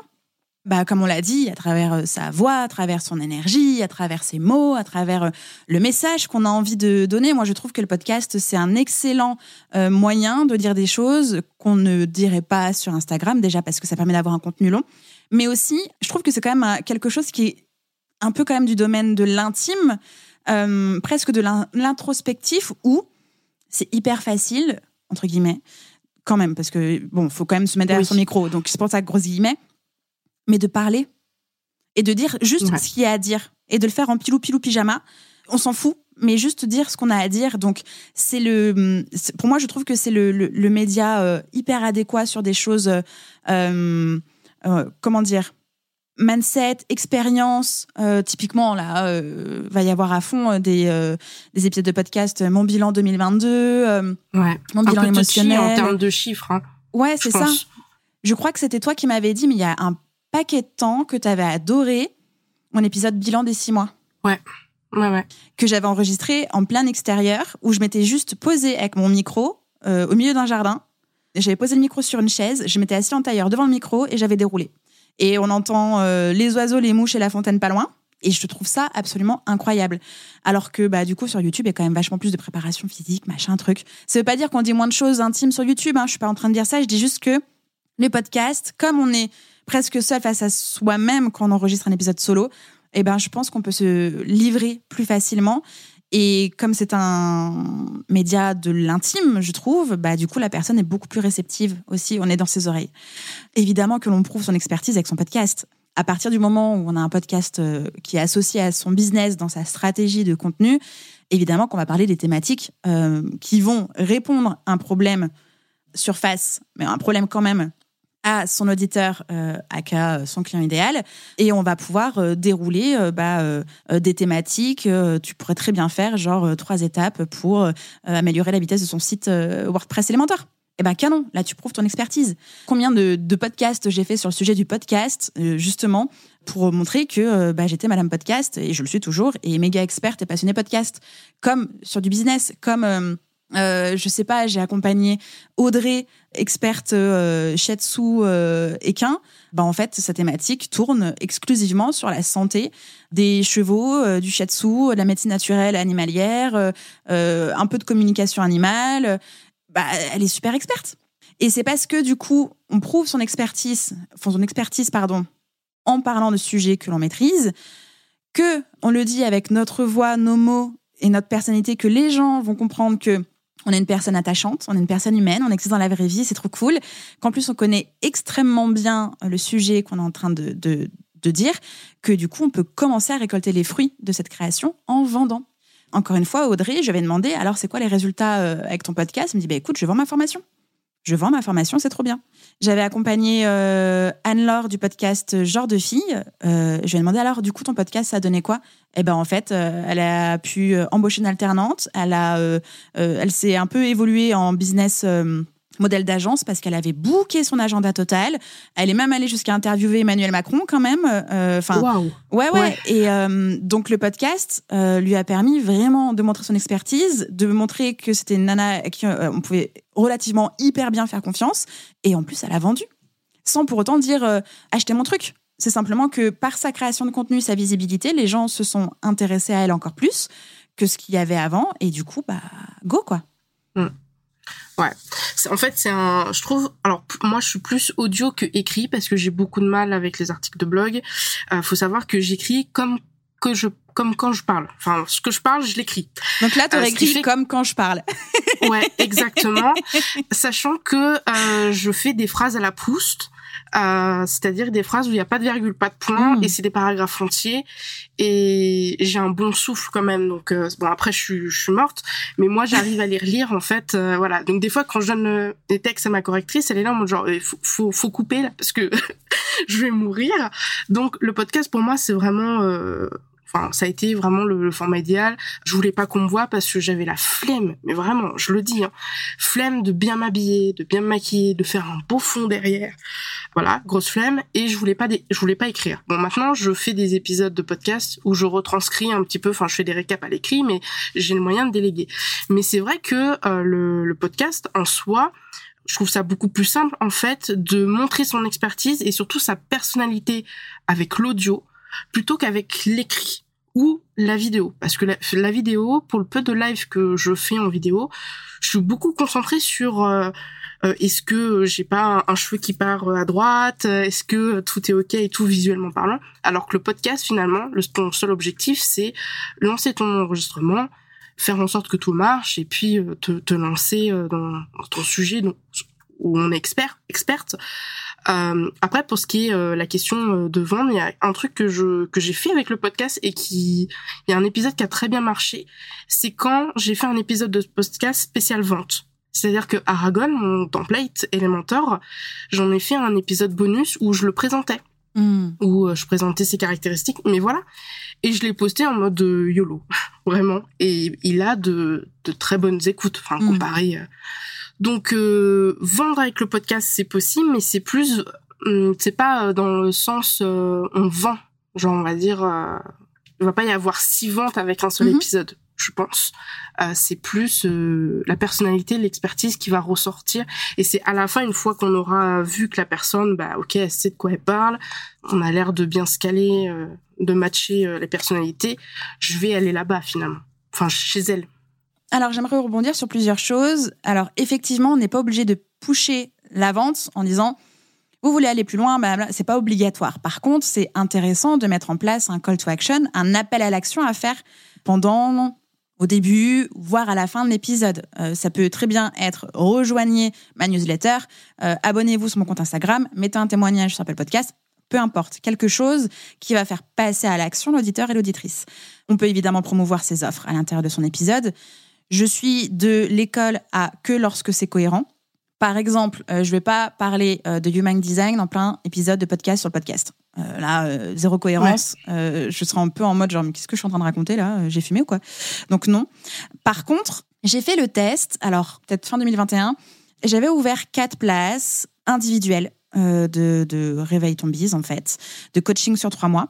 bah, comme on l'a dit, à travers euh, sa voix, à travers son énergie, à travers ses mots, à travers euh, le message qu'on a envie de donner. Moi, je trouve que le podcast, c'est un excellent euh, moyen de dire des choses qu'on ne dirait pas sur Instagram, déjà parce que ça permet d'avoir un contenu long. Mais aussi, je trouve que c'est quand même quelque chose qui est un peu quand même du domaine de l'intime, presque de l'introspectif, où c'est hyper facile, entre guillemets, quand même, parce que bon, faut quand même se mettre derrière son micro, donc c'est pour ça gros guillemets mais de parler et de dire juste ce qu'il y a à dire et de le faire en pilou pilou pyjama. On s'en fout, mais juste dire ce qu'on a à dire. Donc, c'est le, pour moi, je trouve que c'est le, le, média euh, hyper adéquat sur des choses, euh, euh, comment dire, mindset, expérience. typiquement, là, va y avoir à fond des, des épisodes de podcast Mon bilan 2022, ouais. Mon bilan émotionnel. en termes de chiffres. Hein, ouais, c'est ça. Je crois que c'était toi qui m'avais dit, mais il y a un paquet de temps que tu avais adoré mon épisode bilan des six mois. Ouais. Ouais, ouais. Que j'avais enregistré en plein extérieur, où je m'étais juste posée avec mon micro euh, au milieu d'un jardin. J'avais posé le micro sur une chaise, je m'étais assis en tailleur devant le micro et j'avais déroulé. Et on entend euh, les oiseaux, les mouches et la fontaine pas loin. Et je trouve ça absolument incroyable. Alors que bah du coup sur YouTube il y a quand même vachement plus de préparation physique, machin truc. Ça veut pas dire qu'on dit moins de choses intimes sur YouTube. Hein. Je suis pas en train de dire ça. Je dis juste que les podcasts, comme on est presque seul face à soi-même quand on enregistre un épisode solo, eh ben, je pense qu'on peut se livrer plus facilement. Et comme c'est un média de l'intime, je trouve, bah, du coup, la personne est beaucoup plus réceptive aussi. On est dans ses oreilles. Évidemment que l'on prouve son expertise avec son podcast. À partir du moment où on a un podcast euh, qui est associé à son business dans sa stratégie de contenu, évidemment qu'on va parler des thématiques euh, qui vont répondre à un problème surface, mais un problème quand même à son auditeur, euh, à son client idéal, et on va pouvoir euh, dérouler euh, bah, des thématiques. tu pourrais très bien faire genre trois étapes pour améliorer la vitesse de son site WordPress Elementor. Eh ben canon, là tu prouves ton expertise. Combien de, podcasts j'ai fait sur le sujet du podcast, justement, pour montrer que bah, j'étais Madame Podcast, et je le suis toujours, et méga experte et passionnée podcast, comme sur du business, comme euh, je sais pas, j'ai accompagné Audrey, experte euh, euh, équin. Bah, en fait, sa thématique tourne exclusivement sur la santé des chevaux, euh, du shiatsu, de la médecine naturelle animalière, un peu de communication animale. Bah, elle est super experte. Et c'est parce que du coup, on prouve son expertise, son expertise pardon, en parlant de sujets que l'on maîtrise, que on le dit avec notre voix, nos mots et notre personnalité, que les gens vont comprendre que on est une personne attachante, on est une personne humaine, on existe dans la vraie vie, c'est trop cool. Qu'en plus, on connaît extrêmement bien le sujet qu'on est en train de, de, dire, que du coup, on peut commencer à récolter les fruits de cette création en vendant. Encore une fois, Audrey, je vais demander, alors c'est quoi les résultats euh, avec ton podcast? Elle me dit, bah, écoute, je vends ma formation je vends ma formation, c'est trop bien. J'avais accompagné euh, Anne-Laure du podcast Genre de fille. Euh, je lui ai demandé alors, du coup, ton podcast, ça a donné quoi? Eh ben, en fait, euh, elle a pu embaucher une alternante. Elle a, elle s'est un peu évoluée en business modèle d'agence parce qu'elle avait booké son agenda total. Elle est même allée jusqu'à interviewer Emmanuel Macron quand même. Euh, enfin, ouais, ouais, Et euh, donc le podcast euh, lui a permis vraiment de montrer son expertise, de montrer que c'était une nana à qui on pouvait relativement hyper bien faire confiance. Et en plus, elle a vendu, sans pour autant dire achetez mon truc. C'est simplement que par sa création de contenu, sa visibilité, les gens se sont intéressés à elle encore plus que ce qu'il y avait avant. Et du coup, bah, go quoi. Mm. Ouais. En fait, c'est un. Je trouve. Alors, moi, je suis plus audio que écrit parce que j'ai beaucoup de mal avec les articles de blog. Euh, faut savoir que j'écris comme que je comme quand je parle. Enfin, ce que je parle, je l'écris. Donc là, tu euh, écrit comme quand je parle. ouais, exactement. Sachant que euh, je fais des phrases à la Proust. Euh, c'est-à-dire des phrases où il n'y a pas de virgule, pas de point, hmm. et c'est des paragraphes entiers. Et j'ai un bon souffle quand même. Donc euh, bon, après je suis, je suis morte, mais moi j'arrive à les relire en fait. Euh, voilà. Donc des fois quand je donne des textes à ma correctrice, elle est là en mode genre il faut, faut, faut couper là parce que je vais mourir. Donc le podcast pour moi c'est vraiment Enfin, ça a été vraiment le, format idéal. Je voulais pas qu'on me voit parce que j'avais la flemme, mais vraiment, je le dis, hein, flemme de bien m'habiller, de bien me maquiller, de faire un beau fond derrière. Voilà, grosse flemme. Et je voulais pas, je voulais pas écrire. Bon, maintenant, je fais des épisodes de podcast où je retranscris un petit peu. Enfin, je fais des récaps à l'écrit, mais j'ai le moyen de déléguer. Mais c'est vrai que euh, le podcast en soi, je trouve ça beaucoup plus simple en fait de montrer son expertise et surtout sa personnalité avec l'audio plutôt qu'avec l'écrit ou la vidéo. Parce que la, vidéo, pour le peu de live que je fais en vidéo, je suis beaucoup concentrée sur euh, euh, est-ce que j'ai pas un, cheveu qui part à droite, est-ce que tout est ok et tout visuellement parlant. Alors que le podcast, finalement, le, ton seul objectif, c'est lancer ton enregistrement, faire en sorte que tout marche et puis euh, te, lancer dans, ton sujet où on est expert, experte. Euh, après, pour ce qui est euh, la question euh, de vendre, il y a un truc que je que j'ai fait avec le podcast et qui il y a un épisode qui a très bien marché. C'est quand j'ai fait un épisode de podcast spécial vente. C'est-à-dire que Aragon, mon template Elementor, j'en ai fait un épisode bonus où je le présentais, hmm. où je présentais ses caractéristiques. Mais voilà, et je l'ai posté en mode YOLO, vraiment. Et il a de de très bonnes écoutes, enfin hmm. comparé. Donc euh, vendre avec le podcast c'est possible, mais c'est plus, hum, c'est pas euh, dans le sens euh, on vend, genre on va dire, euh, il va pas y avoir six ventes avec un seul mhm. épisode, je pense. c'est plus la personnalité, l'expertise qui va ressortir, et c'est à la fin une fois qu'on aura vu que la personne, bah ok, elle sait de quoi elle parle, on a l'air de bien se caler, de matcher les personnalités, je vais aller là-bas finalement, enfin chez elle. Alors, j'aimerais rebondir sur plusieurs choses. Alors, effectivement, on n'est pas obligé de pousser la vente en disant vous voulez aller plus loin, c'est pas obligatoire. Par contre, c'est intéressant de mettre en place un call to action, un appel à l'action à faire pendant, au début, voire à la fin de l'épisode. Euh, ça peut très bien être rejoignez ma newsletter, euh, abonnez-vous sur mon compte Instagram, mettez un témoignage sur Apple Podcast, peu importe, quelque chose qui va faire passer à l'action l'auditeur et l'auditrice. On peut évidemment promouvoir ses offres à l'intérieur de son épisode. Je suis de l'école à que lorsque c'est cohérent. Par exemple, euh, je ne vais pas parler euh, de human design en plein épisode de podcast sur le podcast. Euh, là, zéro cohérence. je serai un peu en mode genre, mais qu'est-ce que je suis en train de raconter là? J'ai fumé ou quoi? Donc non. Par contre, j'ai fait le test, alors peut-être fin 2021, j'avais ouvert quatre places individuelles de, de Réveil ton bise, en fait, de coaching sur trois mois.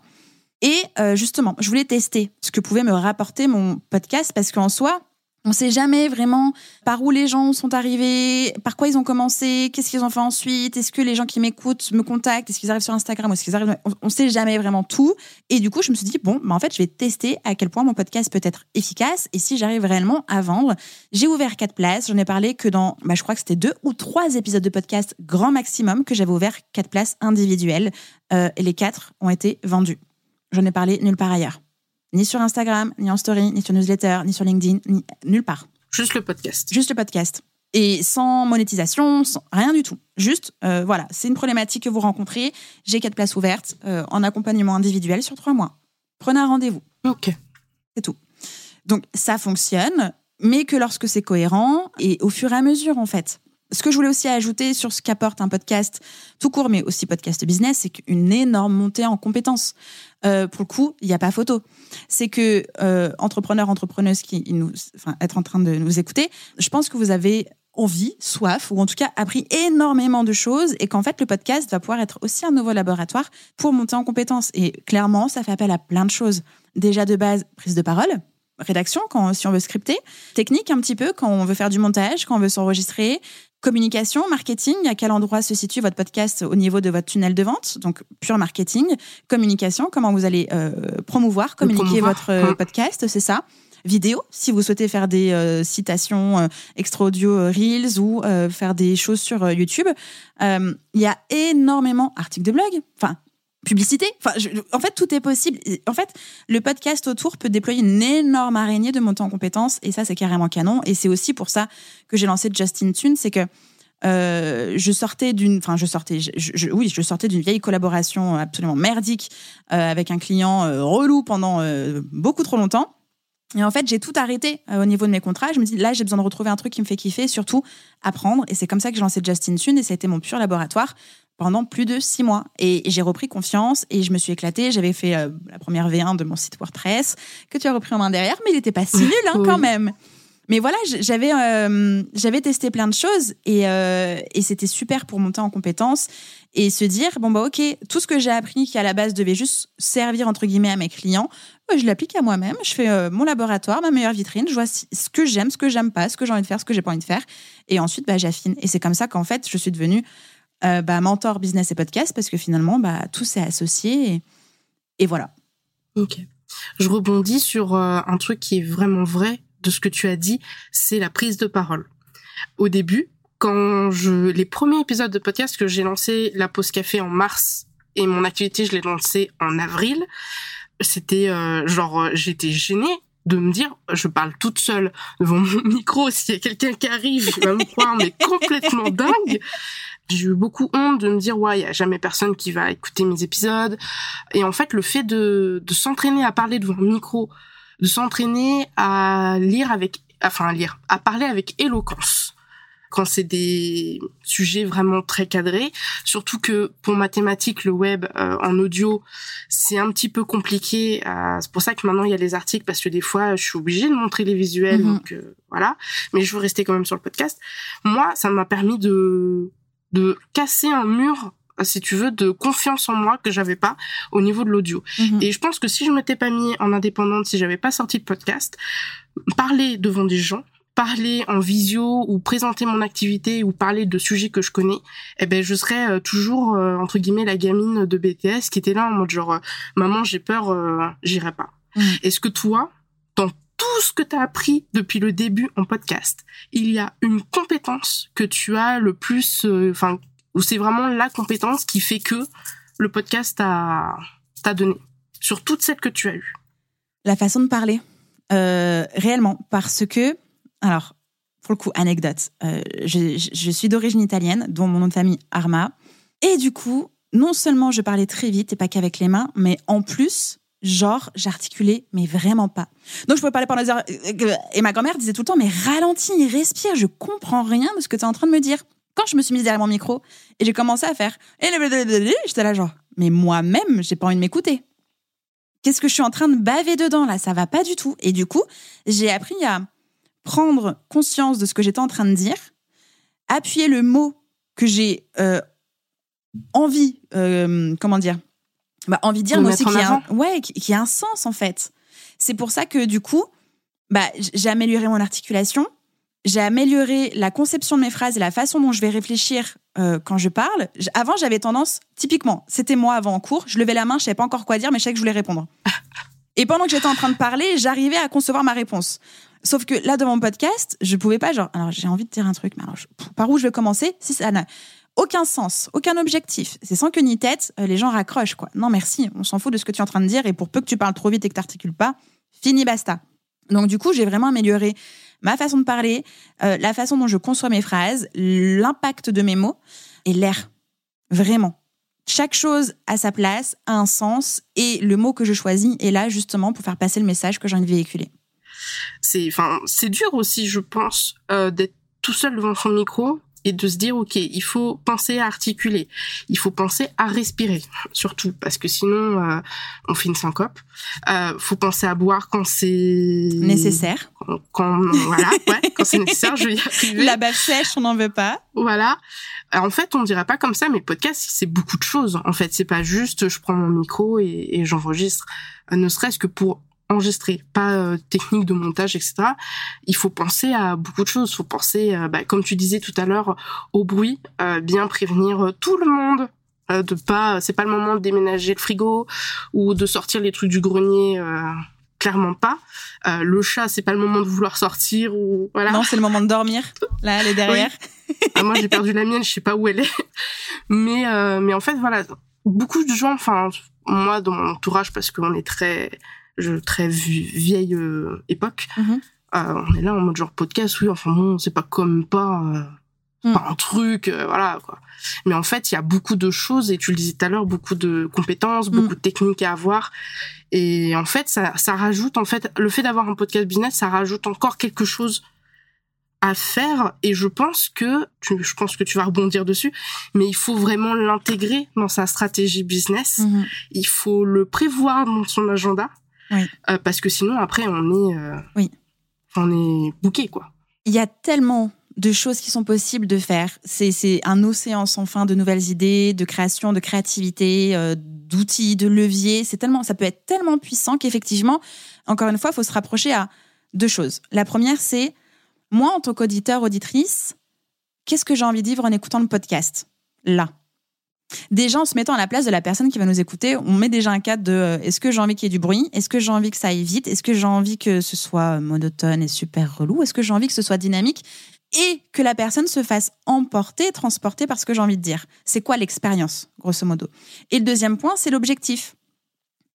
Et justement, je voulais tester ce que pouvait me rapporter mon podcast parce qu'en soi, on ne sait jamais vraiment par où les gens sont arrivés, par quoi ils ont commencé, qu'est-ce qu'ils ont fait ensuite, est-ce que les gens qui m'écoutent me contactent, est-ce qu'ils arrivent sur Instagram, est-ce qu'ils arrivent... On ne sait jamais vraiment tout. Et du coup, je me suis dit, bon, bah en fait, je vais tester à quel point mon podcast peut être efficace et si j'arrive réellement à vendre. J'ai ouvert quatre places, j'en ai parlé que dans, bah, je crois que c'était deux ou trois épisodes de podcast grand maximum que j'avais ouvert quatre places individuelles euh, et les quatre ont été vendus. J'en ai parlé nulle part ailleurs. Ni sur Instagram, ni en story, ni sur newsletter, ni sur LinkedIn, ni nulle part. Juste le podcast. Juste le podcast. Et sans monétisation, sans rien du tout. Juste, euh, voilà, c'est une problématique que vous rencontrez. J'ai quatre places ouvertes euh, en accompagnement individuel sur trois mois. Prenez un rendez-vous. Ok. C'est tout. Donc ça fonctionne, mais que lorsque c'est cohérent et au fur et à mesure, en fait. Ce que je voulais aussi ajouter sur ce qu'apporte un podcast tout court, mais aussi podcast business, c'est qu'une énorme montée en compétences. Euh, pour le coup, il n'y a pas photo. C'est que euh, entrepreneurs, entrepreneuses qui nous, enfin, être en train de nous écouter, je pense que vous avez envie, soif, ou en tout cas appris énormément de choses, et qu'en fait le podcast va pouvoir être aussi un nouveau laboratoire pour monter en compétences. Et clairement, ça fait appel à plein de choses. Déjà de base, prise de parole, rédaction quand si on veut scripter, technique un petit peu quand on veut faire du montage, quand on veut s'enregistrer, Communication, marketing, à quel endroit se situe votre podcast au niveau de votre tunnel de vente Donc, pure marketing. Communication, comment vous allez euh, promouvoir, communiquer votre euh, podcast, c'est ça. Vidéo, si vous souhaitez faire des euh, citations extra audio Reels ou faire des choses sur YouTube. Il y a énormément articles de blog. Enfin, publicité. Enfin, en fait, tout est possible. En fait, le podcast autour peut déployer une énorme araignée de montants en compétences, et ça, c'est carrément canon. Et c'est aussi pour ça que j'ai lancé Justin Tune, c'est que euh, je sortais d'une, enfin, je sortais, oui, je sortais d'une vieille collaboration absolument merdique euh, avec un client euh, relou pendant beaucoup trop longtemps. Et en fait, j'ai tout arrêté au niveau de mes contrats. Je me dis, là, j'ai besoin de retrouver un truc qui me fait kiffer, surtout apprendre. Et c'est comme ça que j'ai lancé Justin Tune et ça a été mon pur laboratoire pendant plus de six mois. Et j'ai repris confiance et je me suis éclatée. J'avais fait euh, la première V1 de mon site WordPress que tu as repris en main derrière, mais il n'était pas si nul hein, quand même. Mais voilà, j'avais euh, j'avais testé plein de choses et, euh, et c'était super pour monter en compétences et se dire bon bah ok tout ce que j'ai appris qui à la base devait juste servir entre guillemets à mes clients, bah, je l'applique à moi-même. Je fais mon laboratoire, ma meilleure vitrine. Je vois ce que j'aime, ce que j'aime pas, ce que j'ai envie de faire, ce que j'ai pas envie de faire et ensuite bah, j'affine. Et c'est comme ça qu'en fait je suis devenue euh, bah, mentor business et podcast parce que finalement, bah, tout s'est associé et, voilà. Ok. Je rebondis sur euh, un truc qui est vraiment vrai de ce que tu as dit, c'est la prise de parole. Au début, quand je les premiers épisodes de podcast que j'ai lancé la pause café en mars et mon activité je l'ai lancée en avril, c'était euh, genre j'étais gênée de me dire je parle toute seule devant mon micro s'il y a quelqu'un qui arrive il va me croire mais complètement dingue j'ai eu beaucoup honte de me dire ouais, il y a jamais personne qui va écouter mes épisodes. Et en fait, le fait de, de s'entraîner à parler devant un micro, de s'entraîner à lire avec, enfin à lire, à parler avec éloquence quand c'est des sujets vraiment très cadrés. Surtout que pour mathématiques, le web euh, en audio, c'est un petit peu compliqué. Euh, c'est pour ça que maintenant il y a les articles parce que des fois je suis obligée de montrer les visuels, mhm. donc euh, voilà. Mais je veux rester quand même sur le podcast. Moi, ça m'a permis de de casser un mur si tu veux, de confiance en moi que j'avais pas au niveau de l'audio. Mhm. Et je pense que si je m'étais pas mis en indépendante, si j'avais pas sorti de podcast, parler devant des gens, parler en visio ou présenter mon activité ou parler de sujets que je connais, eh ben je serais euh, toujours euh, entre guillemets la gamine de BTS qui était là en mode genre euh, maman j'ai peur, j'irai pas. Mhm. Est-ce que toi, tout ce que tu as appris depuis le début en podcast. Il y a une compétence que tu as le plus, euh, enfin, où c'est vraiment la compétence qui fait que le podcast t'a donné sur toutes celles que tu as eues. La façon de parler, euh, réellement, parce que, alors, pour le coup, anecdote, euh, je, je, suis d'origine italienne, dont mon nom de famille Arma, et du coup, non seulement je parlais très vite et pas qu'avec les mains, mais en plus, genre, j'articulais, mais vraiment pas. Donc, je pouvais parler pendant des heures. Et ma grand-mère disait tout le temps, mais ralentis, respire, je comprends rien de ce que tu es en train de me dire. Quand je me suis mise derrière mon micro et j'ai commencé à faire, j'étais là, genre, mais moi-même, j'ai pas envie de m'écouter. Qu'est-ce que je suis en train de baver dedans là? Ça va pas du tout. Et du coup, j'ai appris à prendre conscience de ce que j'étais en train de dire, appuyer le mot que j'ai euh, envie, euh, comment dire, bah, envie de dire, mais aussi qui a, un, ouais, qui, a un sens en fait. C'est pour ça que du coup, bah, j'ai amélioré mon articulation, j'ai amélioré la conception de mes phrases et la façon dont je vais réfléchir euh, quand je parle. Avant, j'avais tendance, typiquement, c'était moi avant en cours, je levais la main, je savais pas encore quoi dire, mais je savais que je voulais répondre. Et pendant que j'étais en train de parler, j'arrivais à concevoir ma réponse. Sauf que là, devant mon podcast, je pouvais pas, genre, alors j'ai envie de dire un truc, mais alors, par où je vais commencer? Si ça aucun sens, aucun objectif, c'est sans queue ni tête, euh, les gens raccrochent, quoi. Non, merci, on s'en fout de ce que tu es en train de dire, et pour peu que tu parles trop vite et que tu pas, fini, basta. Donc, du coup, j'ai vraiment amélioré ma façon de parler, euh, la façon dont je conçois mes phrases, l'impact de mes mots et l'air. Vraiment. Chaque chose a sa place, a un sens, et le mot que je choisis est là justement pour faire passer le message que j'ai envie de véhiculer. C'est, c'est dur aussi, je pense, euh, d'être tout seul devant son micro et de se dire ok il faut penser à articuler. Il faut penser à respirer surtout parce que sinon euh, on fait une syncope. Euh, faut penser à boire quand c'est nécessaire. Quand, voilà ouais, quand c'est nécessaire je vais y arriver. La bave sèche on n'en veut pas. Voilà. Euh, en fait on dirait pas comme ça mais le podcast c'est beaucoup de choses en fait. C'est pas juste je prends mon micro et, et j'enregistre. Ne serait-ce que pour enregistrer, pas euh, technique de montage, etc. Il faut penser à beaucoup de choses. Il faut penser, euh, bah, comme tu disais tout à l'heure, au bruit, euh, bien prévenir tout le monde de pas. C'est pas le moment de déménager le frigo ou de sortir les trucs du grenier. clairement pas. le chat, c'est pas le moment de vouloir sortir ou voilà. Non, c'est le moment de dormir. Là, elle est derrière. Ah, moi, j'ai perdu la mienne. Je sais pas où elle est. Mais mais en fait, voilà, beaucoup de gens. Enfin, moi, dans mon entourage, parce qu'on est très je, très vieille euh, époque. Mhm. Euh, on est là en mode genre podcast, oui, enfin bon, c'est pas comme pas, euh, mm. pas un truc, voilà quoi. Mais en fait, il y a beaucoup de choses et tu le disais tout à l'heure, beaucoup de compétences, mm. beaucoup de techniques à avoir. Et en fait, ça, ça rajoute en fait le fait d'avoir un podcast business, ça rajoute encore quelque chose à faire et je pense que tu, je pense que tu vas rebondir dessus mais il faut vraiment l'intégrer dans sa stratégie business mhm. il faut le prévoir dans son agenda oui. Euh, parce que sinon, après, on est, euh, oui. on est bouqué, quoi. Il y a tellement de choses qui sont possibles de faire. C'est un océan sans fin de nouvelles idées, de création, de créativité, euh, d'outils, de leviers. C'est tellement, ça peut être tellement puissant qu'effectivement, encore une fois, il faut se rapprocher à deux choses. La première, c'est moi, en tant qu'auditeur, auditrice, qu'est-ce que j'ai envie de vivre en écoutant le podcast? Là. Déjà, en se mettant à la place de la personne qui va nous écouter, on met déjà un cadre de euh, est-ce que j'ai envie qu'il y ait du bruit? Est-ce que j'ai envie que ça aille vite? Est-ce que j'ai envie que ce soit monotone et super relou? Est-ce que j'ai envie que ce soit dynamique et que la personne se fasse emporter, transporter par ce que j'ai envie de dire? C'est quoi l'expérience, grosso modo? Et le deuxième point, c'est l'objectif.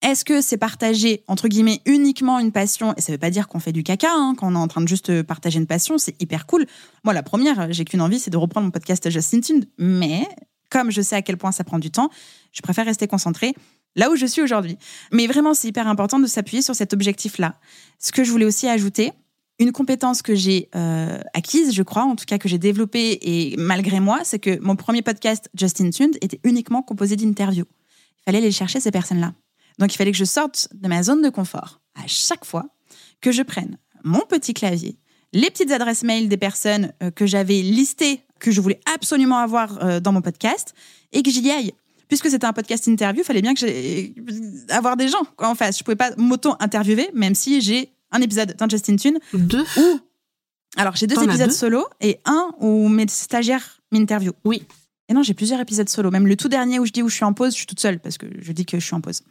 Est-ce que c'est partager, entre guillemets, uniquement une passion? Et ça ne veut pas dire qu'on fait du caca, hein, quand on est en train de juste partager une passion, c'est hyper cool. Moi, la première, j'ai qu'une envie, c'est de reprendre mon podcast Justin Tune. Mais comme je sais à quel point ça prend du temps, je préfère rester concentrée là où je suis aujourd'hui. Mais vraiment, c'est hyper important de s'appuyer sur cet objectif-là. Ce que je voulais aussi ajouter, une compétence que j'ai euh, acquise, je crois, en tout cas que j'ai développée et malgré moi, c'est que mon premier podcast, Justin Tuned, était uniquement composé d'interviews. Il fallait aller chercher ces personnes-là. Donc il fallait que je sorte de ma zone de confort à chaque fois que je prenne mon petit clavier, les petites adresses mail des personnes euh, que j'avais listées que je voulais absolument avoir euh, dans mon podcast et que j'y aille. Puisque c'était un podcast interview, il fallait bien que j'ai avoir des gens en face. Je pouvais pas m'auto-interviewer, même si j'ai un épisode d'un Justin Tune. Deux Alors, j'ai deux épisodes solo et un où mes stagiaires m'interviewent. Oui. Et non, j'ai plusieurs épisodes solo. Même le tout dernier où je dis où je suis en pause, je suis toute seule parce que je dis que je suis en pause.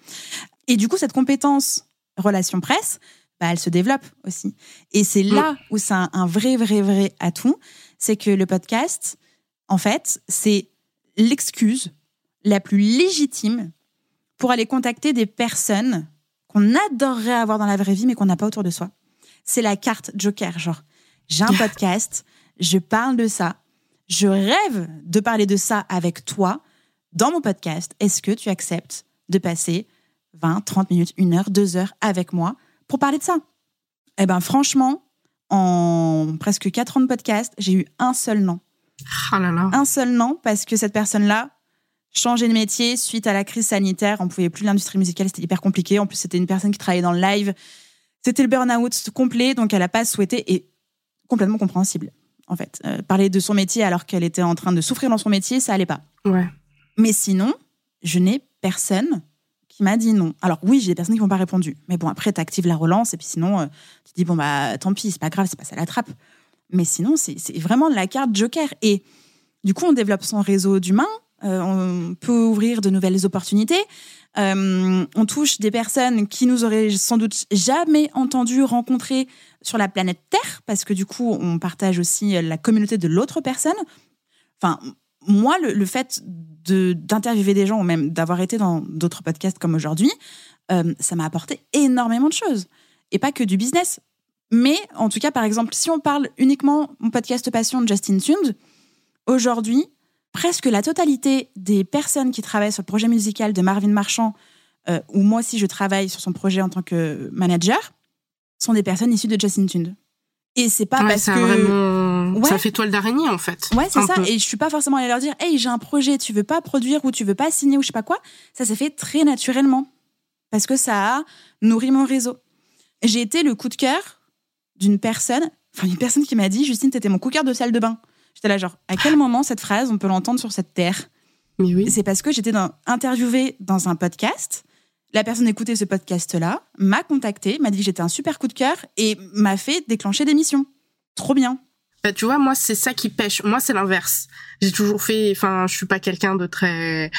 Et du coup, cette compétence relation presse, bah, elle se développe aussi. Et c'est là mm. où c'est un vrai, vrai, vrai atout c'est que le podcast, en fait, c'est l'excuse la plus légitime pour aller contacter des personnes qu'on adorerait avoir dans la vraie vie, mais qu'on n'a pas autour de soi. C'est la carte Joker, genre, j'ai un podcast, je parle de ça, je rêve de parler de ça avec toi, dans mon podcast, est-ce que tu acceptes de passer 20, 30 minutes, une heure, deux heures avec moi pour parler de ça? Eh ben, franchement, en presque quatre ans de podcast, j'ai eu un seul nom. Ah là là. Un seul nom parce que cette personne-là changeait de métier suite à la crise sanitaire. On pouvait plus l'industrie musicale, c'était hyper compliqué. En plus, c'était une personne qui travaillait dans le live. C'était le burn-out complet, donc elle n'a pas souhaité et complètement compréhensible. En fait, Euh, parler de son métier alors qu'elle était en train de souffrir dans son métier, ça allait pas. Ouais. Mais sinon, je n'ai personne qui m'a dit non. Alors oui, j'ai des personnes qui m'ont pas répondu. Mais bon, après, tu actives la relance et puis sinon, euh, tu dis, bon, bah tant pis, c'est pas grave, c'est pas ça la trappe. Mais sinon, c'est vraiment la carte joker. Et du coup, on développe son réseau d'humains, euh, on peut ouvrir de nouvelles opportunités. Euh, on touche des personnes qui nous auraient sans doute jamais entendu rencontrer sur la planète Terre, parce que du coup, on partage aussi la communauté de l'autre personne. Enfin, moi, le, le fait de d'interviewer des gens ou même d'avoir été dans d'autres podcasts comme aujourd'hui, euh, ça m'a apporté énormément de choses. Et pas que du business. Mais en tout cas, par exemple, si on parle uniquement mon podcast passion de Justin Tund, aujourd'hui, presque la totalité des personnes qui travaillent sur le projet musical de Marvin Marchand, euh, ou moi aussi je travaille sur son projet en tant que manager, sont des personnes issues de Justin Tund. Et c'est pas Ouais, parce que vraiment... Ouais. Ça fait toile d'araignée, en fait. Ouais, c'est ça. peu. Et je suis pas forcément allée leur dire, hey, j'ai un projet, tu veux pas produire ou tu veux pas signer ou je sais pas quoi. Ça s'est fait très naturellement. Parce que ça a nourri mon réseau. J'ai été le coup de cœur d'une personne, enfin, une personne qui m'a dit, Justine, t'étais mon coup de cœur de salle de bain. J'étais là, genre, à quel moment cette phrase, on peut l'entendre sur cette terre? Mais oui. C'est parce que j'étais dans- interviewée dans un podcast. La personne écoutait ce podcast-là, m'a contacté, m'a dit que j'étais un super coup de cœur et m'a fait déclencher des missions. Trop bien. Bah, tu vois, moi, c'est ça qui pêche. Moi, c'est l'inverse. J'ai toujours fait, enfin, je suis pas quelqu'un de très,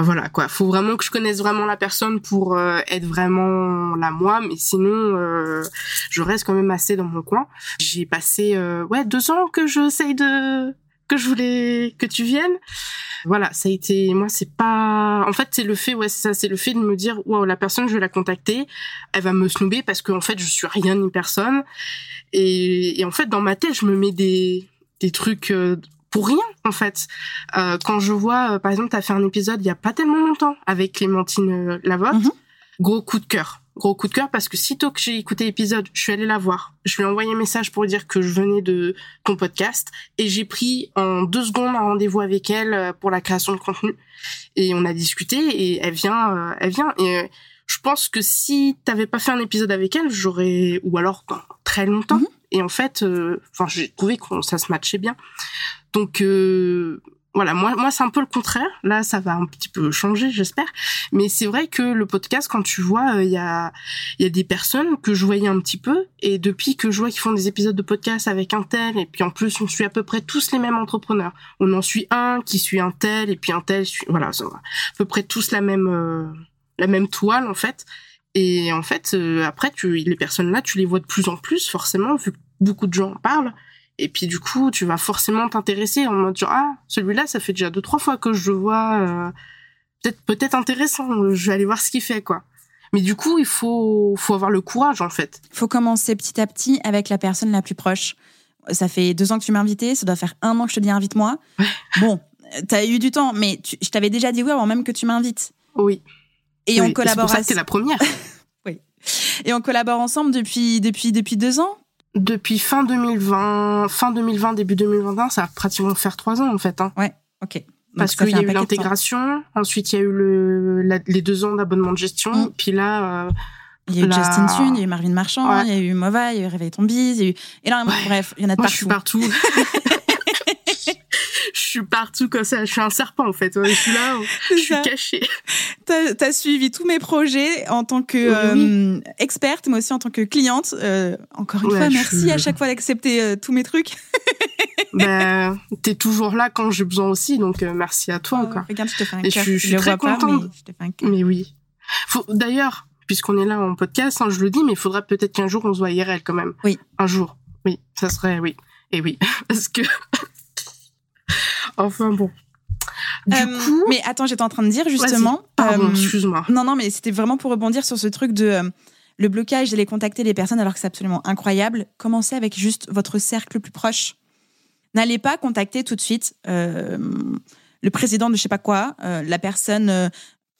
voilà, quoi. Faut vraiment que je connaisse vraiment la personne pour euh, être vraiment la moi, mais sinon, euh, je reste quand même assez dans mon coin. J'ai passé, euh, ouais, deux ans que j'essaye de, que je voulais que tu viennes. Voilà, ça a été, moi, c'est pas, en fait, c'est le fait, ouais, c'est ça, c'est le fait de me dire, wow, la personne, je vais la contacter, elle va me snoober parce qu'en fait, je suis rien ni personne. Et, et en fait, dans ma tête, je me mets des, des trucs euh, pour rien, en fait. Euh, quand je vois, euh, par exemple, t'as fait un épisode il y a pas tellement longtemps avec Clémentine euh, Lavotte, Mhm. gros coup de cœur. Gros coup de cœur parce que sitôt que j'ai écouté l'épisode, je suis allée la voir. Je lui ai envoyé un message pour dire que je venais de ton podcast et j'ai pris en deux secondes un rendez-vous avec elle euh, pour la création de contenu et on a discuté et elle vient, euh, elle vient et euh, je pense que si t'avais pas fait un épisode avec elle, j'aurais ou alors dans très longtemps. Mhm. Et en fait, euh, enfin, j'ai trouvé que ça se matchait bien. Donc euh, voilà, moi, moi c'est un peu le contraire. Là, ça va un petit peu changer, j'espère. Mais c'est vrai que le podcast, quand tu vois, euh, il y a, y a des personnes que je voyais un petit peu, et depuis que je vois qu'ils font des épisodes de podcast avec un tel, et puis en plus on suit à peu près tous les mêmes entrepreneurs. On en suit un qui suit un tel, et puis un tel suit, voilà, à peu près tous la même, euh, la même toile en fait. Et en fait, euh, après, tu, les personnes là, tu les vois de plus en plus, forcément, vu que beaucoup de gens en parlent. Et puis du coup, tu vas forcément t'intéresser en mode genre ah celui-là, ça fait déjà deux trois fois que je le vois, euh, peut-être peut-être intéressant. Je vais aller voir ce qu'il fait quoi. Mais du coup, il faut faut avoir le courage en fait. faut commencer petit à petit avec la personne la plus proche. Ça fait deux ans que tu m'as invité, ça doit faire un an que je te dis invite-moi. Bon, t'as eu du temps, mais tu- je t'avais déjà dit oui avant même que tu m'invites. Oui. Et Oui. on collabore. C'est pour ça que t'es la première. Et on collabore ensemble depuis depuis depuis deux ans. Depuis fin 2020, fin 2020, début 2021, ça va pratiquement faire trois ans en fait. Hein. Ok. Donc, Parce qu'il y a eu l'intégration, ensuite il y a eu le, la- les deux ans d'abonnement de gestion, Mm. puis là, euh, Il y a eu la- Justin Thune, il y a eu Marvin Marchand, Ouais. il y a eu Mova, il y a eu Réveille ton bise, il y a eu énormément. Ouais. Bref, il y en a de moi je suis partout. je suis partout comme ça, je suis un serpent en fait. Ouais, je suis là, je suis cachée. T'as as suivi tous mes projets en tant que Oui. euh, experte, mais aussi en tant que cliente. Euh, encore une Ouais, fois, merci suis- à chaque fois d'accepter euh, tous mes trucs. ben, t'es toujours là quand j'ai besoin aussi, donc euh, merci à toi encore. Regarde, je te fais un je cœur. suis- je suis très pas, contente. mais je te fais un cœur. Mais oui. D'ailleurs, puisqu'on est là en podcast, hein, je le dis, mais il faudra peut-être qu'un jour on se voit IRL quand même. Oui. Un jour. Oui, ça serait, oui. Et oui. Parce que. enfin bon. Du Euh, coup. mais attends, j'étais en train de dire justement. Pardon, euh, excuse-moi. non, non, mais c'était vraiment pour rebondir sur ce truc de euh, le blocage d'aller contacter les personnes alors que c'est absolument incroyable. Commencez avec juste votre cercle le plus proche. N'allez pas contacter tout de suite le président de je sais pas quoi, la personne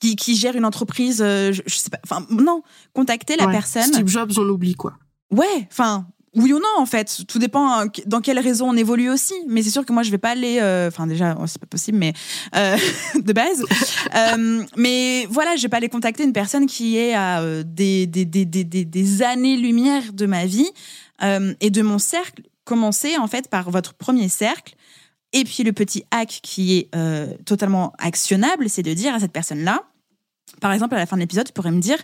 qui, qui gère une entreprise, je, je sais pas. Enfin, non, contacter la Ouais. personne. Steve Jobs, on oublie quoi. Ouais, enfin, oui ou non, en fait. Tout dépend euh, dans quel réseau on évolue aussi. Mais c'est sûr que moi, je vais pas aller. euh, Enfin, déjà, oh, c'est pas possible, mais euh, de base. Euh, mais voilà, je vais pas aller contacter une personne qui est à des, des, des, des, des, des années-lumière de ma vie et de mon cercle. Commencez, en fait, par votre premier cercle. Et puis, le petit hack qui est totalement actionnable, c'est de dire à cette personne-là, par exemple, à la fin de l'épisode, tu pourrais me dire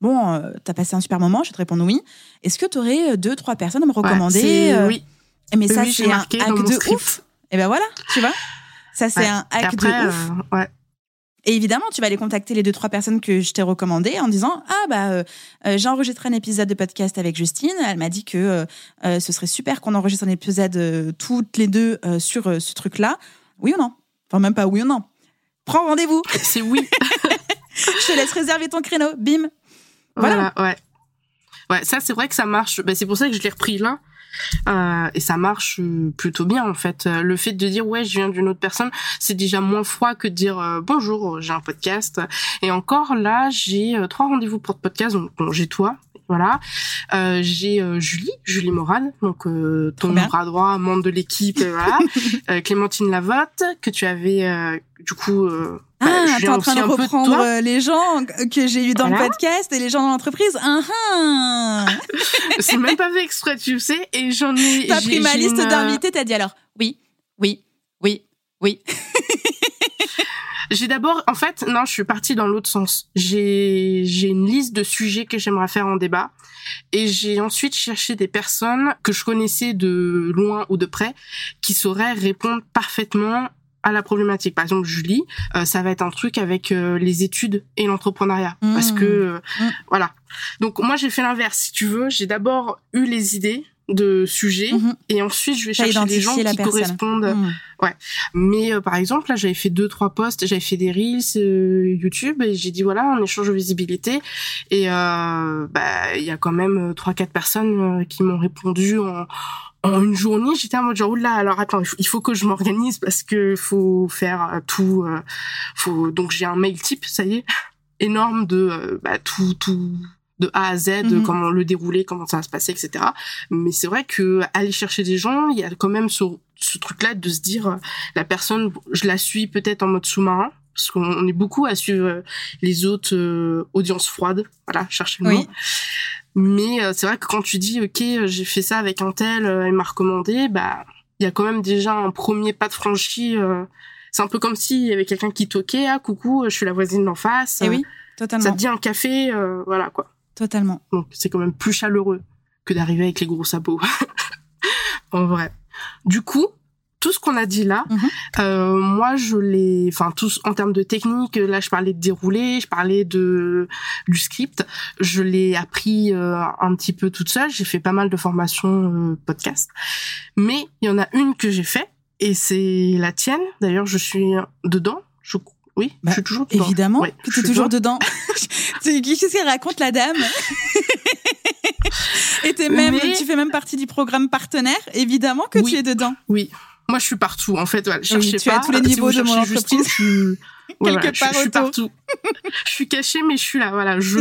Bon, euh, t'as passé un super moment, je vais te répondre oui. Est-ce que tu aurais deux, trois personnes à me recommander c'est- euh, oui, Mais ça, oui, c'est un hack de script. ouf. Et ben voilà, tu vois Ça, c'est Ouais. un hack après, de ouf. euh, ouais. Et évidemment, tu vas aller contacter les deux, trois personnes que je t'ai recommandées en disant Ah, bah, euh, euh, j'ai enregistré un épisode de podcast avec Justine. Elle m'a dit que euh, euh, ce serait super qu'on enregistre un épisode euh, toutes les deux euh, sur euh, ce truc-là. Oui ou non? Enfin, même pas oui ou non. Prends rendez-vous. c'est oui. je te laisse réserver ton créneau. Bim. Voilà. Voilà, ouais. Ouais, ça c'est vrai que ça marche. Bah, c'est pour ça que je l'ai repris là. Euh, et ça marche euh, plutôt bien en fait. Euh, Le fait de dire ouais je viens d'une autre personne, c'est déjà moins froid que de dire euh, bonjour j'ai un podcast. Et encore là j'ai euh, trois rendez-vous pour le podcast. Donc bon, j'ai toi, voilà. Euh, j'ai Julie, Julie Morane, donc euh, ton bras droit, membre de l'équipe, voilà. Clémentine Lavotte que tu avais euh, du coup. Bah, Ah, je t'es en train de reprendre euh, les gens que j'ai eu dans le podcast et les gens dans l'entreprise. Ah, ah. C'est même pas fait exprès, tu sais. Et j'en ai. T'as pris ma liste une, euh, d'invités, t'as dit alors oui, oui, oui, oui. J'ai d'abord, en fait, non, je suis partie dans l'autre sens. J'ai j'ai une liste de sujets que j'aimerais faire en débat, et j'ai ensuite cherché des personnes que je connaissais de loin ou de près qui sauraient répondre parfaitement à la problématique. Par exemple, Julie, euh, ça va être un truc avec euh, les études et l'entrepreneuriat, Mmh. parce que euh, Mmh. voilà. Donc moi, j'ai fait l'inverse. Si tu veux, j'ai d'abord eu les idées de sujets, Mhm. et ensuite je vais chercher des gens qui personne. correspondent Mm. mais euh, par exemple, là, j'avais fait deux, trois posts, j'avais fait des reels euh, YouTube et j'ai dit voilà, on échange de visibilité. Et euh, bah, il y a quand même trois, quatre personnes qui m'ont répondu en, en une journée. J'étais en mode genre là, alors attends, il faut, que je m'organise parce que faut faire euh, tout. euh, faut donc j'ai un mail type, ça y est, énorme de euh, bah, tout, tout de A à Z, Mhm. comment le dérouler, comment ça va se passer, etc. Mais c'est vrai que aller chercher des gens, il y a quand même ce, ce truc-là de se dire euh, la personne, je la suis peut-être en mode sous-marin, parce qu'on on est beaucoup à suivre euh, les autres euh, audiences froides, voilà, chercher le Oui. mot. Mais euh, c'est vrai que quand tu dis, ok, euh, j'ai fait ça avec un tel, euh, elle m'a recommandé, bah, il y a quand même déjà un premier pas de franchi. euh, c'est un peu comme s'il y avait quelqu'un qui toquait, ah coucou, je suis la voisine d'en face. Et euh, oui, ça totalement. te dit un café, euh, voilà quoi. Totalement. Donc c'est quand même plus chaleureux que d'arriver avec les gros sabots. en vrai. Du coup, tout ce qu'on a dit là, Mhm. euh, moi je l'ai, enfin tous en termes de technique, là je parlais de dérouler, je parlais de du script, je l'ai appris euh, un petit peu toute seule. J'ai fait pas mal de formations euh, podcast, mais il y en a une que j'ai fait et c'est la tienne. D'ailleurs, je suis dedans. Je, oui, Bah, je suis toujours dedans. Évidemment Ouais, tu es suis toujours dedans. Qu'est-ce qu'elle raconte, la dame Et même, Mais- tu fais même partie du programme partenaire. Évidemment que Oui. tu es dedans. Oui, moi je suis partout. En fait, voilà, cherchez tu es pas. à tous les Si niveaux vous de mon entreprise. je Quelque voilà, je- part je, suis partout. je suis cachée, mais je suis là. Voilà, je.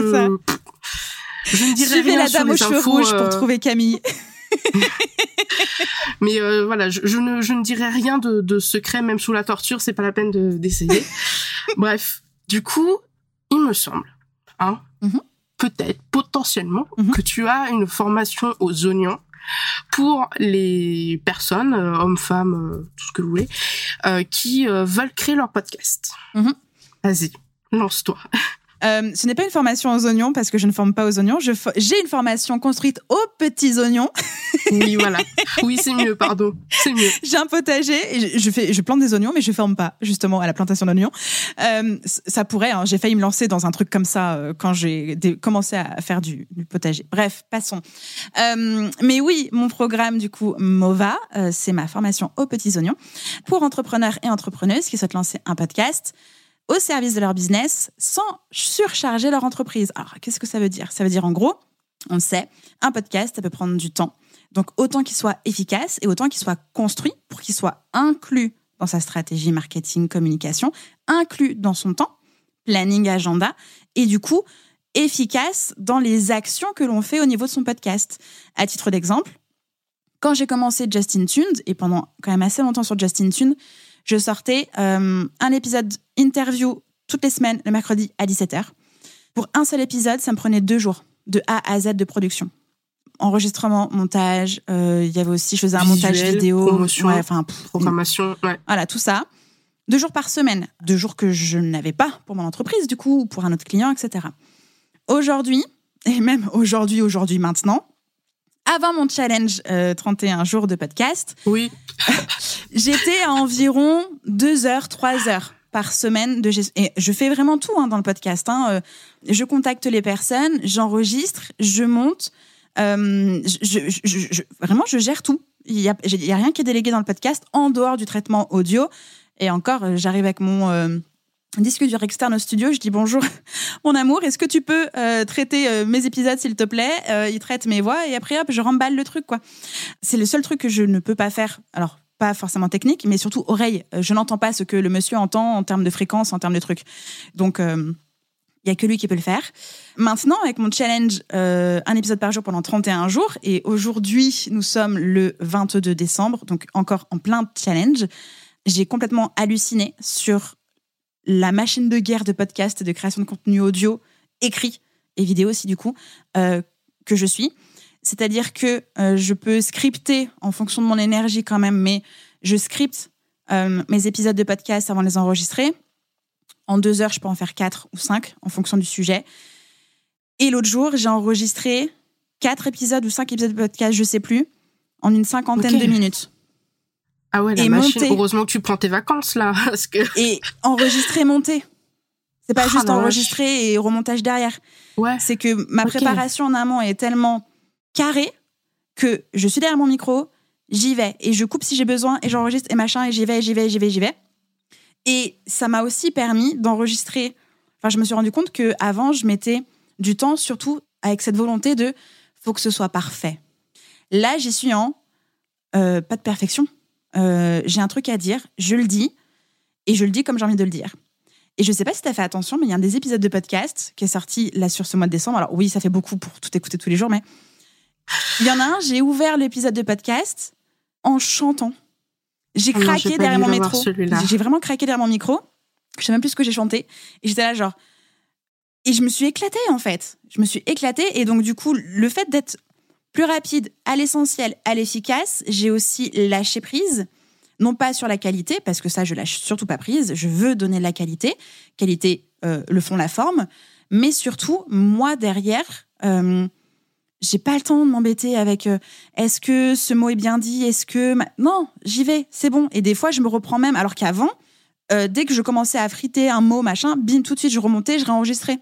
Je ne dirai Suivez rien la sur dame aux les cheveux infos, rouges pour euh, trouver Camille. Mais euh, voilà, je, je ne je ne dirai rien de, de secret, même sous la torture. C'est pas la peine de- d'essayer. Bref, du coup, il me semble, hein, Mhm. peut-être, potentiellement, Mhm. que tu as une formation aux oignons pour les personnes, euh, hommes, femmes, euh, tout ce que vous voulez, euh, qui veulent créer leur podcast. Mhm. Vas-y, lance-toi. Euh, ce n'est pas une formation aux oignons parce que je ne forme pas aux oignons. Fo- J'ai une formation construite aux petits oignons. Oui, voilà. Oui, c'est mieux, pardon. C'est mieux. J'ai un potager et je, fais, je plante des oignons, mais je forme pas justement à la plantation d'oignons. Euh, ça pourrait. hein, j'ai failli me lancer dans un truc comme ça euh, quand j'ai commencé à faire du, du potager. Bref, passons. Euh, mais oui, mon programme du coup Mova, euh, c'est ma formation aux petits oignons pour entrepreneurs et entrepreneuses qui souhaitent lancer un podcast au service de leur business sans surcharger leur entreprise. Alors, qu'est-ce que ça veut dire? Ça veut dire en gros, on le sait, un podcast, ça peut prendre du temps. Donc, autant qu'il soit efficace et autant qu'il soit construit pour qu'il soit inclus dans sa stratégie marketing, communication, inclus dans son temps, planning, agenda, et du coup, efficace dans les actions que l'on fait au niveau de son podcast. À titre d'exemple, quand j'ai commencé Justin Tunes, et pendant quand même assez longtemps sur Justin Tunes, je sortais euh, un épisode interview toutes les semaines, le mercredi à 17h. Pour un seul épisode, ça me prenait deux jours, de A à Z de production. Enregistrement, montage, euh, il y avait aussi, je faisais un montage vidéo, promotion, enfin, programmation, ouais. voilà, tout ça. Deux jours par semaine, deux jours que je n'avais pas pour mon entreprise, du coup, ou pour un autre client, etc. Aujourd'hui, et même aujourd'hui, aujourd'hui, maintenant, avant mon challenge 31 euh, jours de podcast, oui. j'étais à environ 2 heures, 3 heures par semaine de gestion. Et je fais vraiment tout hein, dans le podcast. Hein. Euh, je contacte les personnes, j'enregistre, je monte. Euh, je, vraiment, je gère tout. Il n'y a, a, rien qui est délégué dans le podcast en dehors du traitement audio. Et encore, j'arrive avec mon disque dur externe au studio, je dis bonjour, mon amour, est-ce que tu peux euh, traiter euh, mes épisodes s'il te plaît? Euh, Il traite mes voix et après hop, je remballe le truc quoi. C'est le seul truc que je ne peux pas faire. Alors pas forcément technique, mais surtout oreille. Je n'entends pas ce que le monsieur entend en termes de fréquence, en termes de trucs. Donc il y a que lui qui peut le faire. Maintenant, avec mon challenge, un épisode par jour pendant 31 jours, et aujourd'hui, nous sommes le 22 décembre, donc encore en plein challenge, j'ai complètement halluciné sur la machine de guerre de podcast, de création de contenu audio, écrit et vidéo aussi du coup, euh, que je suis. C'est-à-dire que euh, je peux scripter en fonction de mon énergie quand même, mais je scripte euh, mes épisodes de podcast avant de les enregistrer. En deux heures, je peux en faire quatre ou cinq en fonction du sujet. Et l'autre jour, j'ai enregistré quatre épisodes ou cinq épisodes de podcast, je sais plus, en une cinquantaine de minutes. Ah ouais, la et machine. Heureusement que tu prends tes vacances là, parce que. Et enregistrer, monter. C'est pas ah, juste enregistrer et remontage derrière. Ouais. C'est que ma préparation en amont est tellement carrée que je suis derrière mon micro, j'y vais et je coupe si j'ai besoin et j'enregistre et machin et j'y vais, j'y vais, j'y vais, j'y vais. Et ça m'a aussi permis d'enregistrer. Enfin, je me suis rendu compte que avant, je mettais du temps, surtout avec cette volonté de faut que ce soit parfait. Là, j'y suis en euh, pas de perfection, euh, j'ai un truc à dire, je le dis, et je le dis comme j'ai envie de le dire. Et je sais pas si tu as fait attention, mais il y a un des épisodes de podcast qui est sorti là sur ce mois de décembre. Alors oui, ça fait beaucoup pour tout écouter tous les jours, mais il y en a un, j'ai ouvert l'épisode de podcast en chantant. J'ai ah craqué derrière mon micro. J'ai vraiment craqué derrière mon micro. Je sais même plus ce que j'ai chanté. Et j'étais là genre... Et je me suis éclatée en fait. Je me suis éclatée. Et donc du coup, le fait d'être plus rapide, à l'essentiel, à l'efficace. J'ai aussi lâché prise, non pas sur la qualité, parce que ça, je lâche surtout pas prise. Je veux donner la qualité. Qualité, euh, le fond, la forme. Mais surtout, moi, derrière, euh, j'ai pas le temps de m'embêter avec euh, est-ce que ce mot est bien dit? Est-ce que. Non, j'y vais, c'est bon. Et des fois, je me reprends même, alors qu'avant, dès que je commençais à friter un mot, machin, bim, tout de suite, je remontais, je réenregistrais.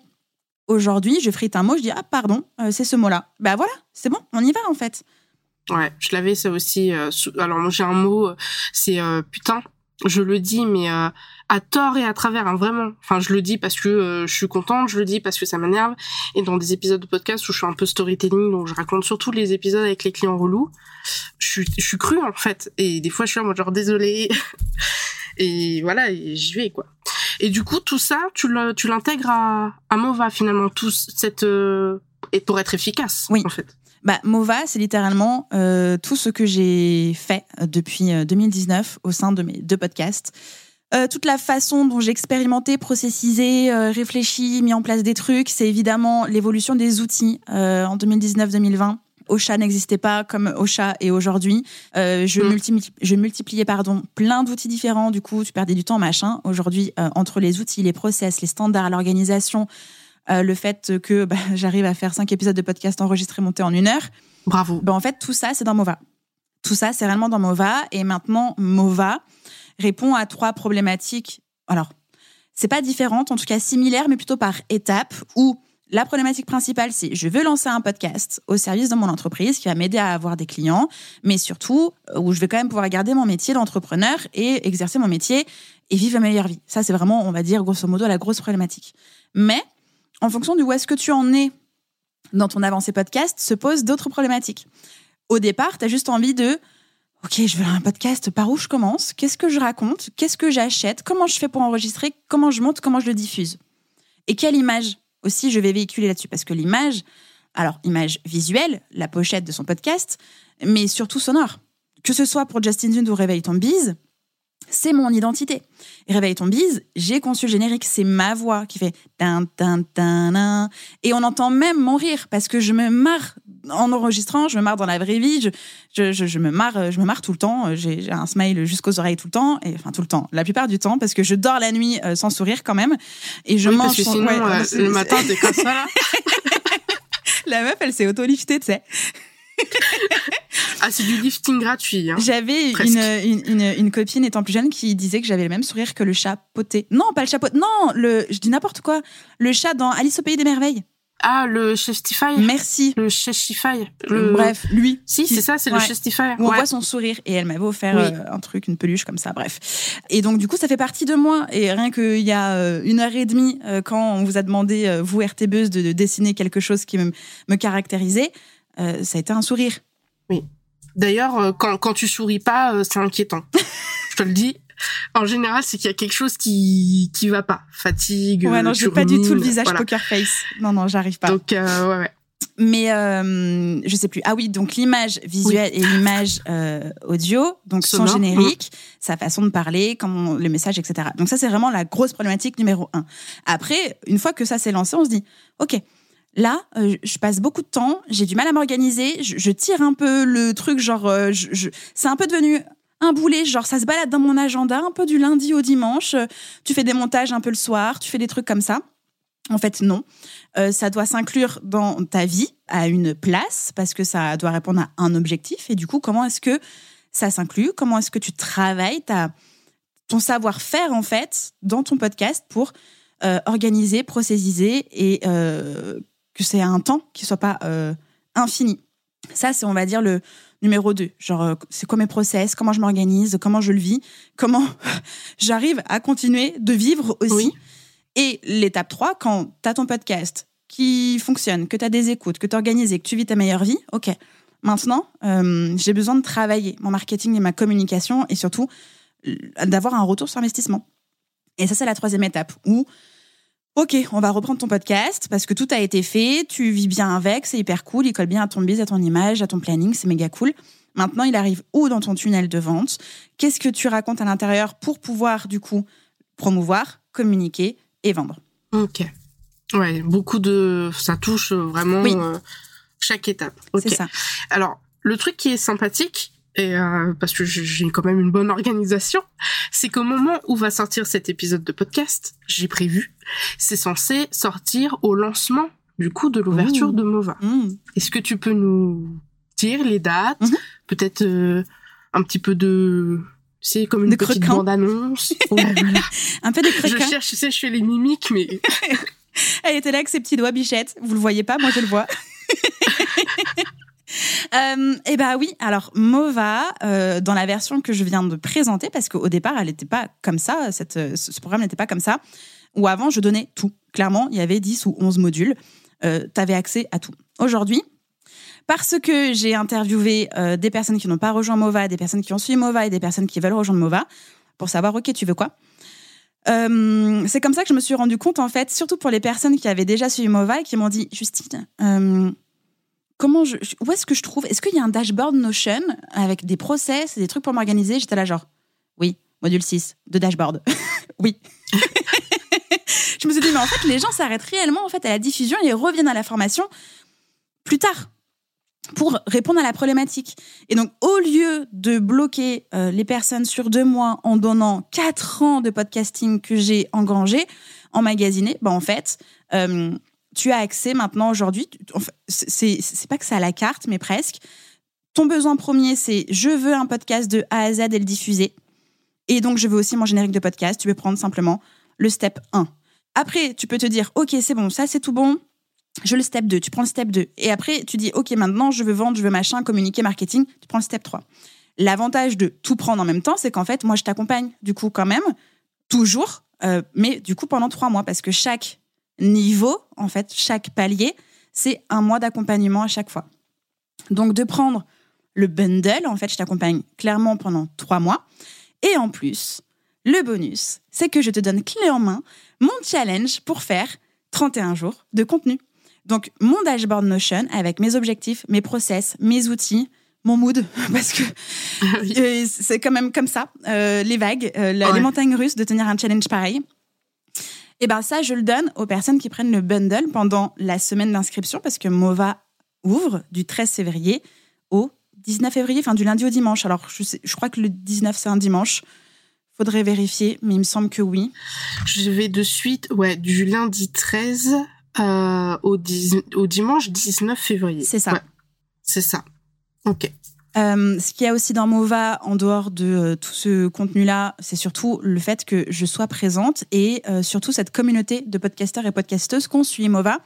Aujourd'hui, je frite un mot, je dis ah pardon, euh, c'est ce mot-là. Bah voilà, c'est bon, on y va en fait. Ouais, je l'avais ça aussi. Euh, alors moi j'ai un mot, euh, c'est putain. Je le dis, mais à tort et à travers, hein, vraiment. Enfin, je le dis parce que je suis contente, je le dis parce que ça m'énerve. Et dans des épisodes de podcast où je suis un peu storytelling, donc je raconte surtout les épisodes avec les clients relous, je suis, je crue en fait. Et des fois, je suis en mode genre désolé. et voilà, j'y vais quoi. Et du coup, tout ça, tu l'intègres à, à Mova finalement, tout cette euh, et pour être efficace. Oui. En fait. Bah, Mova, c'est littéralement euh, tout ce que j'ai fait euh, depuis 2019 au sein de mes deux podcasts. toute la façon dont j'ai expérimenté, processisé, réfléchi, mis en place des trucs, c'est évidemment l'évolution des outils en 2019-2020 Ocha n'existait pas comme Ocha est aujourd'hui. Euh, je, mm. je multipliais pardon, plein d'outils différents. Du coup, tu perdais du temps, machin. Aujourd'hui, euh, entre les outils, les process, les standards, l'organisation, euh, le fait que bah, j'arrive à faire cinq épisodes de podcast enregistrés, montés en une heure. Bravo. Bah, en fait, tout ça, c'est dans Mova. Tout ça, c'est réellement dans Mova. Et maintenant, Mova répond à trois problématiques. Alors, c'est pas différente, en tout cas similaire, mais plutôt par étapes où la problématique principale, c'est je veux lancer un podcast au service de mon entreprise qui va m'aider à avoir des clients, mais surtout euh, où je vais quand même pouvoir garder mon métier d'entrepreneur et exercer mon métier et vivre ma meilleure vie. Ça, c'est vraiment, on va dire, grosso modo, la grosse problématique. Mais en fonction de où est-ce que tu en es dans ton avancée podcast, se posent d'autres problématiques. Au départ, tu as juste envie de Ok, je veux un podcast. Par où je commence? Qu'est-ce que je raconte? Qu'est-ce que j'achète? Comment je fais pour enregistrer? Comment je monte? Comment je le diffuse? Et quelle image aussi je vais véhiculer là-dessus Parce que l'image, alors image visuelle, la pochette de son podcast, mais surtout sonore. Que ce soit pour Justin Zund ou Réveille ton bise, c'est mon identité. Réveille ton bise, j'ai conçu le générique, c'est ma voix qui fait tin, tin, tin, et on entend même mon rire parce que je me marre en enregistrant, je me marre dans la vraie vie, je, je, je, me marre, je me marre tout le temps. J'ai un smile jusqu'aux oreilles tout le temps, et enfin tout le temps, la plupart du temps, parce que je dors la nuit euh, sans sourire quand même, et je Oui, mange. parce que sinon, ouais, euh, c'est- le matin, t'es comme ça, là. la meuf, elle s'est auto-liftée, tu sais. Ah, c'est du lifting gratuit. Hein. J'avais une, une, une, une copine étant plus jeune qui disait que j'avais le même sourire que le chat poté. Non, pas le chat poté. Non, le, je dis n'importe quoi. Le chat dans Alice au pays des merveilles. Ah, le Chestify Merci. Le Chestify le... Bref, lui. Si, qui- c'est ça, c'est ouais. le Chestify. Où on Ouais. voit son sourire et elle m'avait offert Oui. euh, un truc, une peluche comme ça, bref. Et donc du coup, ça fait partie de moi. Et rien qu'il y a euh, une heure et demie, euh, quand on vous a demandé, euh, vous RTBeuse, de, de dessiner quelque chose qui me, me caractérisait, euh, ça a été un sourire. D'ailleurs, euh, quand, quand tu souris pas, euh, c'est inquiétant. Je te le dis. En général, c'est qu'il y a quelque chose qui qui va pas. Fatigue. Ouais, non, j'ai pas du tout le visage voilà. poker face. Non, non, j'arrive pas. Donc, euh, ouais, ouais. Mais euh, je sais plus. Ah oui, donc l'image visuelle et l'image euh, audio, donc son Sonore, générique, sa façon de parler, comment le message, etc. Donc ça, c'est vraiment la grosse problématique numéro un. Après, une fois que ça s'est lancé, on se dit, ok, là, euh, je passe beaucoup de temps, j'ai du mal à m'organiser, je, je tire un peu le truc, genre, je, je- c'est un peu devenu un boulet, genre ça se balade dans mon agenda, un peu du lundi au dimanche. Euh, Tu fais des montages un peu le soir, tu fais des trucs comme ça. En fait, non. Euh, ça doit s'inclure dans ta vie à une place parce que ça doit répondre à un objectif. Et du coup, comment est-ce que ça s'inclut? Comment est-ce que tu travailles ta, ton savoir-faire en fait dans ton podcast pour euh, organiser, processiser et que c'est un temps qui soit pas infini? Ça, c'est on va dire le numéro 2. Genre, euh, c'est quoi mes process, comment je m'organise, comment je le vis, comment j'arrive à continuer de vivre aussi. Oui. Et l'étape 3, quand tu as ton podcast qui fonctionne, que tu as des écoutes, que tu organisé, que tu vis ta meilleure vie, ok. Maintenant, euh, j'ai besoin de travailler mon marketing et ma communication et surtout d'avoir un retour sur investissement. Et ça, c'est la troisième étape où, ok, on va reprendre ton podcast parce que tout a été fait, tu vis bien avec, c'est hyper cool, il colle bien à ton biz, à ton image, à ton planning, c'est méga cool. Maintenant, il arrive où dans ton tunnel de vente? Qu'est-ce que tu racontes à l'intérieur pour pouvoir, du coup, promouvoir, communiquer et vendre? Ok. Ouais, beaucoup de. Ça touche vraiment Oui. euh, chaque étape. Ok. C'est ça. Alors, le truc qui est sympathique, et euh, parce que j'ai quand même une bonne organisation, c'est qu'au moment où va sortir cet épisode de podcast, j'ai prévu, c'est censé sortir au lancement du coup de l'ouverture de Mova. Mmh. Est-ce que tu peux nous dire les dates, Mhm. peut-être euh, un petit peu de, c'est comme une De petite croquant. bande annonce. Ouais, voilà. Un peu de Je croquin. cherche, tu sais, je fais les mimiques, mais Elle était là avec ses petits doigts bichettes. Vous le voyez pas, moi je le vois. Euh, eh ben oui, alors Mova, euh, dans la version que je viens de présenter, parce qu'au départ, elle n'était pas comme ça, ce programme n'était pas comme ça, où avant, je donnais tout. Clairement, il y avait 10 ou 11 modules. Euh, tu avais accès à tout. Aujourd'hui, parce que j'ai interviewé euh, des personnes qui n'ont pas rejoint Mova, des personnes qui ont suivi Mova et des personnes qui veulent rejoindre Mova, pour savoir, OK, tu veux quoi? C'est comme ça que je me suis rendu compte, en fait, surtout pour les personnes qui avaient déjà suivi Mova et qui m'ont dit Justine, comment je, où est-ce que je trouve Est-ce qu'il y a un dashboard Notion avec des process des trucs pour m'organiser? J'étais là, genre, oui, module 6 de dashboard. oui. je me suis dit, mais en fait, les gens s'arrêtent réellement en fait, à la diffusion et reviennent à la formation plus tard pour répondre à la problématique. Et donc, au lieu de bloquer euh, les personnes sur deux mois en donnant quatre ans de podcasting que j'ai engrangé, emmagasiné, ben en fait, euh, tu as accès maintenant aujourd'hui. enfin, c'est pas que c'est à la carte, mais presque. Ton besoin premier, c'est je veux un podcast de A à Z et le diffuser. Et donc, je veux aussi mon générique de podcast. Tu peux prendre simplement le step 1. Après, tu peux te dire, OK, c'est bon, ça c'est tout bon. Je le step 2, tu prends le step 2. Et après, tu dis, OK, maintenant, je veux vendre, je veux machin, communiquer, marketing, tu prends le step 3. L'avantage de tout prendre en même temps, c'est qu'en fait, moi, je t'accompagne, du coup, quand même, toujours, euh, mais du coup, pendant trois mois, parce que chaque niveau, en fait, chaque palier, c'est un mois d'accompagnement à chaque fois. Donc, de prendre le bundle. En fait, je t'accompagne clairement pendant trois mois. Et en plus, le bonus, c'est que je te donne clé en main mon challenge pour faire 31 jours de contenu. Donc, mon dashboard Notion avec mes objectifs, mes process, mes outils, mon mood, parce que Ah euh, c'est quand même comme ça, euh, les vagues, euh, la- les montagnes russes de tenir un challenge pareil. Et ben ça, je le donne aux personnes qui prennent le bundle pendant la semaine d'inscription, parce que Mova ouvre du 13 février au 19 février, enfin du lundi au dimanche. Alors, je, sais- je crois que le 19, c'est un dimanche. Faudrait vérifier, mais il me semble que oui. Je vais de suite, ouais, du lundi 13 euh, au, 10 au dimanche 19 février. C'est ça. Ouais, c'est ça. Ok. Euh, ce qu'il y a aussi dans Mova, en dehors de euh, tout ce contenu-là, c'est surtout le fait que je sois présente et euh, surtout cette communauté de podcasteurs et podcasteuses qu'on suit Mova.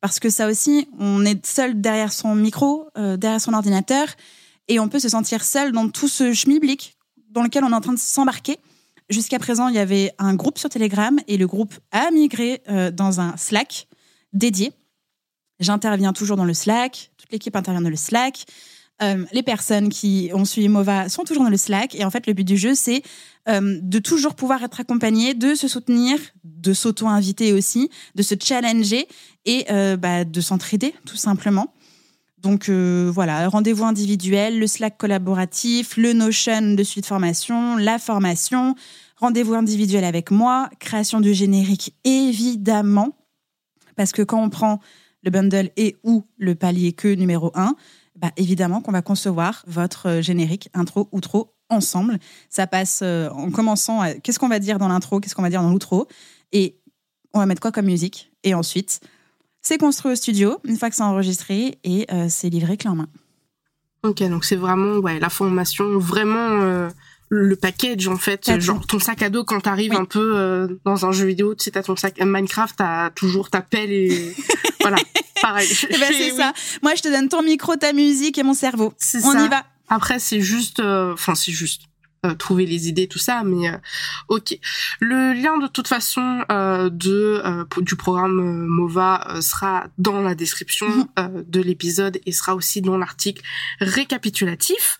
Parce que ça aussi, on est seul derrière son micro, derrière son ordinateur, et on peut se sentir seul dans tout ce schmilblick dans lequel on est en train de s'embarquer. Jusqu'à présent, il y avait un groupe sur Telegram et le groupe a migré dans un Slack dédié. J'interviens toujours dans le Slack, toute l'équipe intervient dans le Slack. Euh, les personnes qui ont suivi Mova sont toujours dans le Slack. Et en fait, le but du jeu, c'est euh, de toujours pouvoir être accompagné, de se soutenir, de s'auto-inviter aussi, de se challenger et euh, bah, de s'entraider, tout simplement. Donc voilà, rendez-vous individuel, le Slack collaboratif, le Notion de suite formation, la formation, rendez-vous individuel avec moi, création du générique évidemment, parce que quand on prend le bundle et ou le palier que numéro 1, bah, évidemment qu'on va concevoir votre euh, générique, intro, outro ensemble. Ça passe euh, en commençant à qu'est-ce qu'on va dire dans l'intro, qu'est-ce qu'on va dire dans l'outro, et on va mettre quoi comme musique. Et ensuite, c'est construit au studio, une fois que c'est enregistré, et euh, c'est livré clé en main. Ok, donc c'est vraiment la formation, vraiment le package en fait, genre ton sac à dos quand t'arrives Oui. un peu euh, dans un jeu vidéo, tu sais t'as ton sac Minecraft, t'as toujours ta pelle et voilà, pareil. Et ben, c'est oui, ça. Moi, je te donne ton micro, ta musique et mon cerveau. On ça. y va. Après c'est juste, euh, enfin c'est juste euh, trouver les idées tout ça, mais euh, ok. Le lien de toute façon euh, de euh, du programme euh, Mova euh, sera dans la description euh, de l'épisode et sera aussi dans l'article récapitulatif.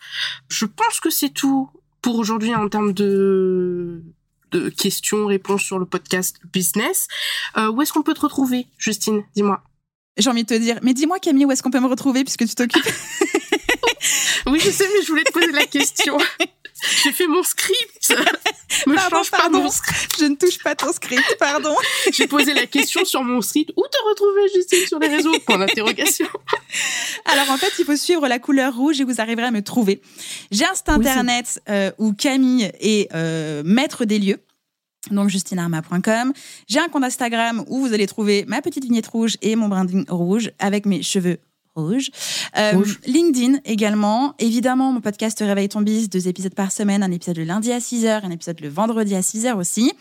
Je pense que c'est tout pour aujourd'hui en termes de de questions, réponses sur le podcast business. Euh, où est-ce qu'on peut te retrouver, Justine? Dis-moi. J'ai envie de te dire, mais dis-moi Camille, où est-ce qu'on peut me retrouver puisque tu t'occupes? Oui, je sais, mais je voulais te poser la question. J'ai fait mon script. Me Pardon, change pas pardon. mon script. Je ne touche pas ton script, pardon. J'ai posé la question sur mon site. Où te retrouver, Justine, sur les réseaux? Point d'interrogation. Alors en fait, il faut suivre la couleur rouge et vous arriverez à me trouver. J'ai un site Oui, internet euh, où Camille est euh, maître des lieux. Donc justinarma.com. J'ai un compte Instagram où vous allez trouver ma petite vignette rouge et mon branding rouge avec mes cheveux Euh, Rouge. LinkedIn également. Évidemment, mon podcast Réveille ton bis, deux épisodes par semaine, un épisode le lundi à 6h, un épisode le vendredi à 6h aussi.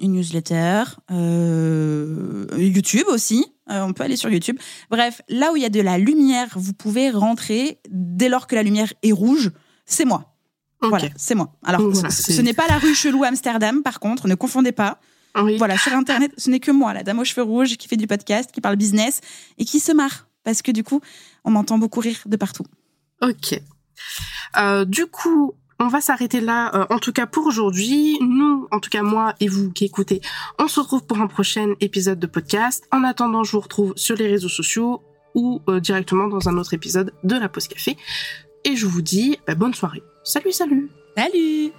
Une newsletter, euh, YouTube aussi. Euh, on peut aller sur YouTube. Bref, là où il y a de la lumière, vous pouvez rentrer dès lors que la lumière est rouge. C'est moi. Voilà, c'est moi. Alors, voilà, ce, n'est pas la rue Chelou Amsterdam, par contre, ne confondez pas. Oui. Voilà, sur Internet, ce n'est que moi, la dame aux cheveux rouges, qui fait du podcast, qui parle business et qui se marre. Parce que du coup, on m'entend beaucoup rire de partout. Ok. Euh, du coup, on va s'arrêter là, euh, en tout cas pour aujourd'hui. Nous, en tout cas moi et vous qui écoutez, on se retrouve pour un prochain épisode de podcast. En attendant, je vous retrouve sur les réseaux sociaux ou euh, directement dans un autre épisode de la Pause Café. Et je vous dis bah, bonne soirée. Salut, salut Salut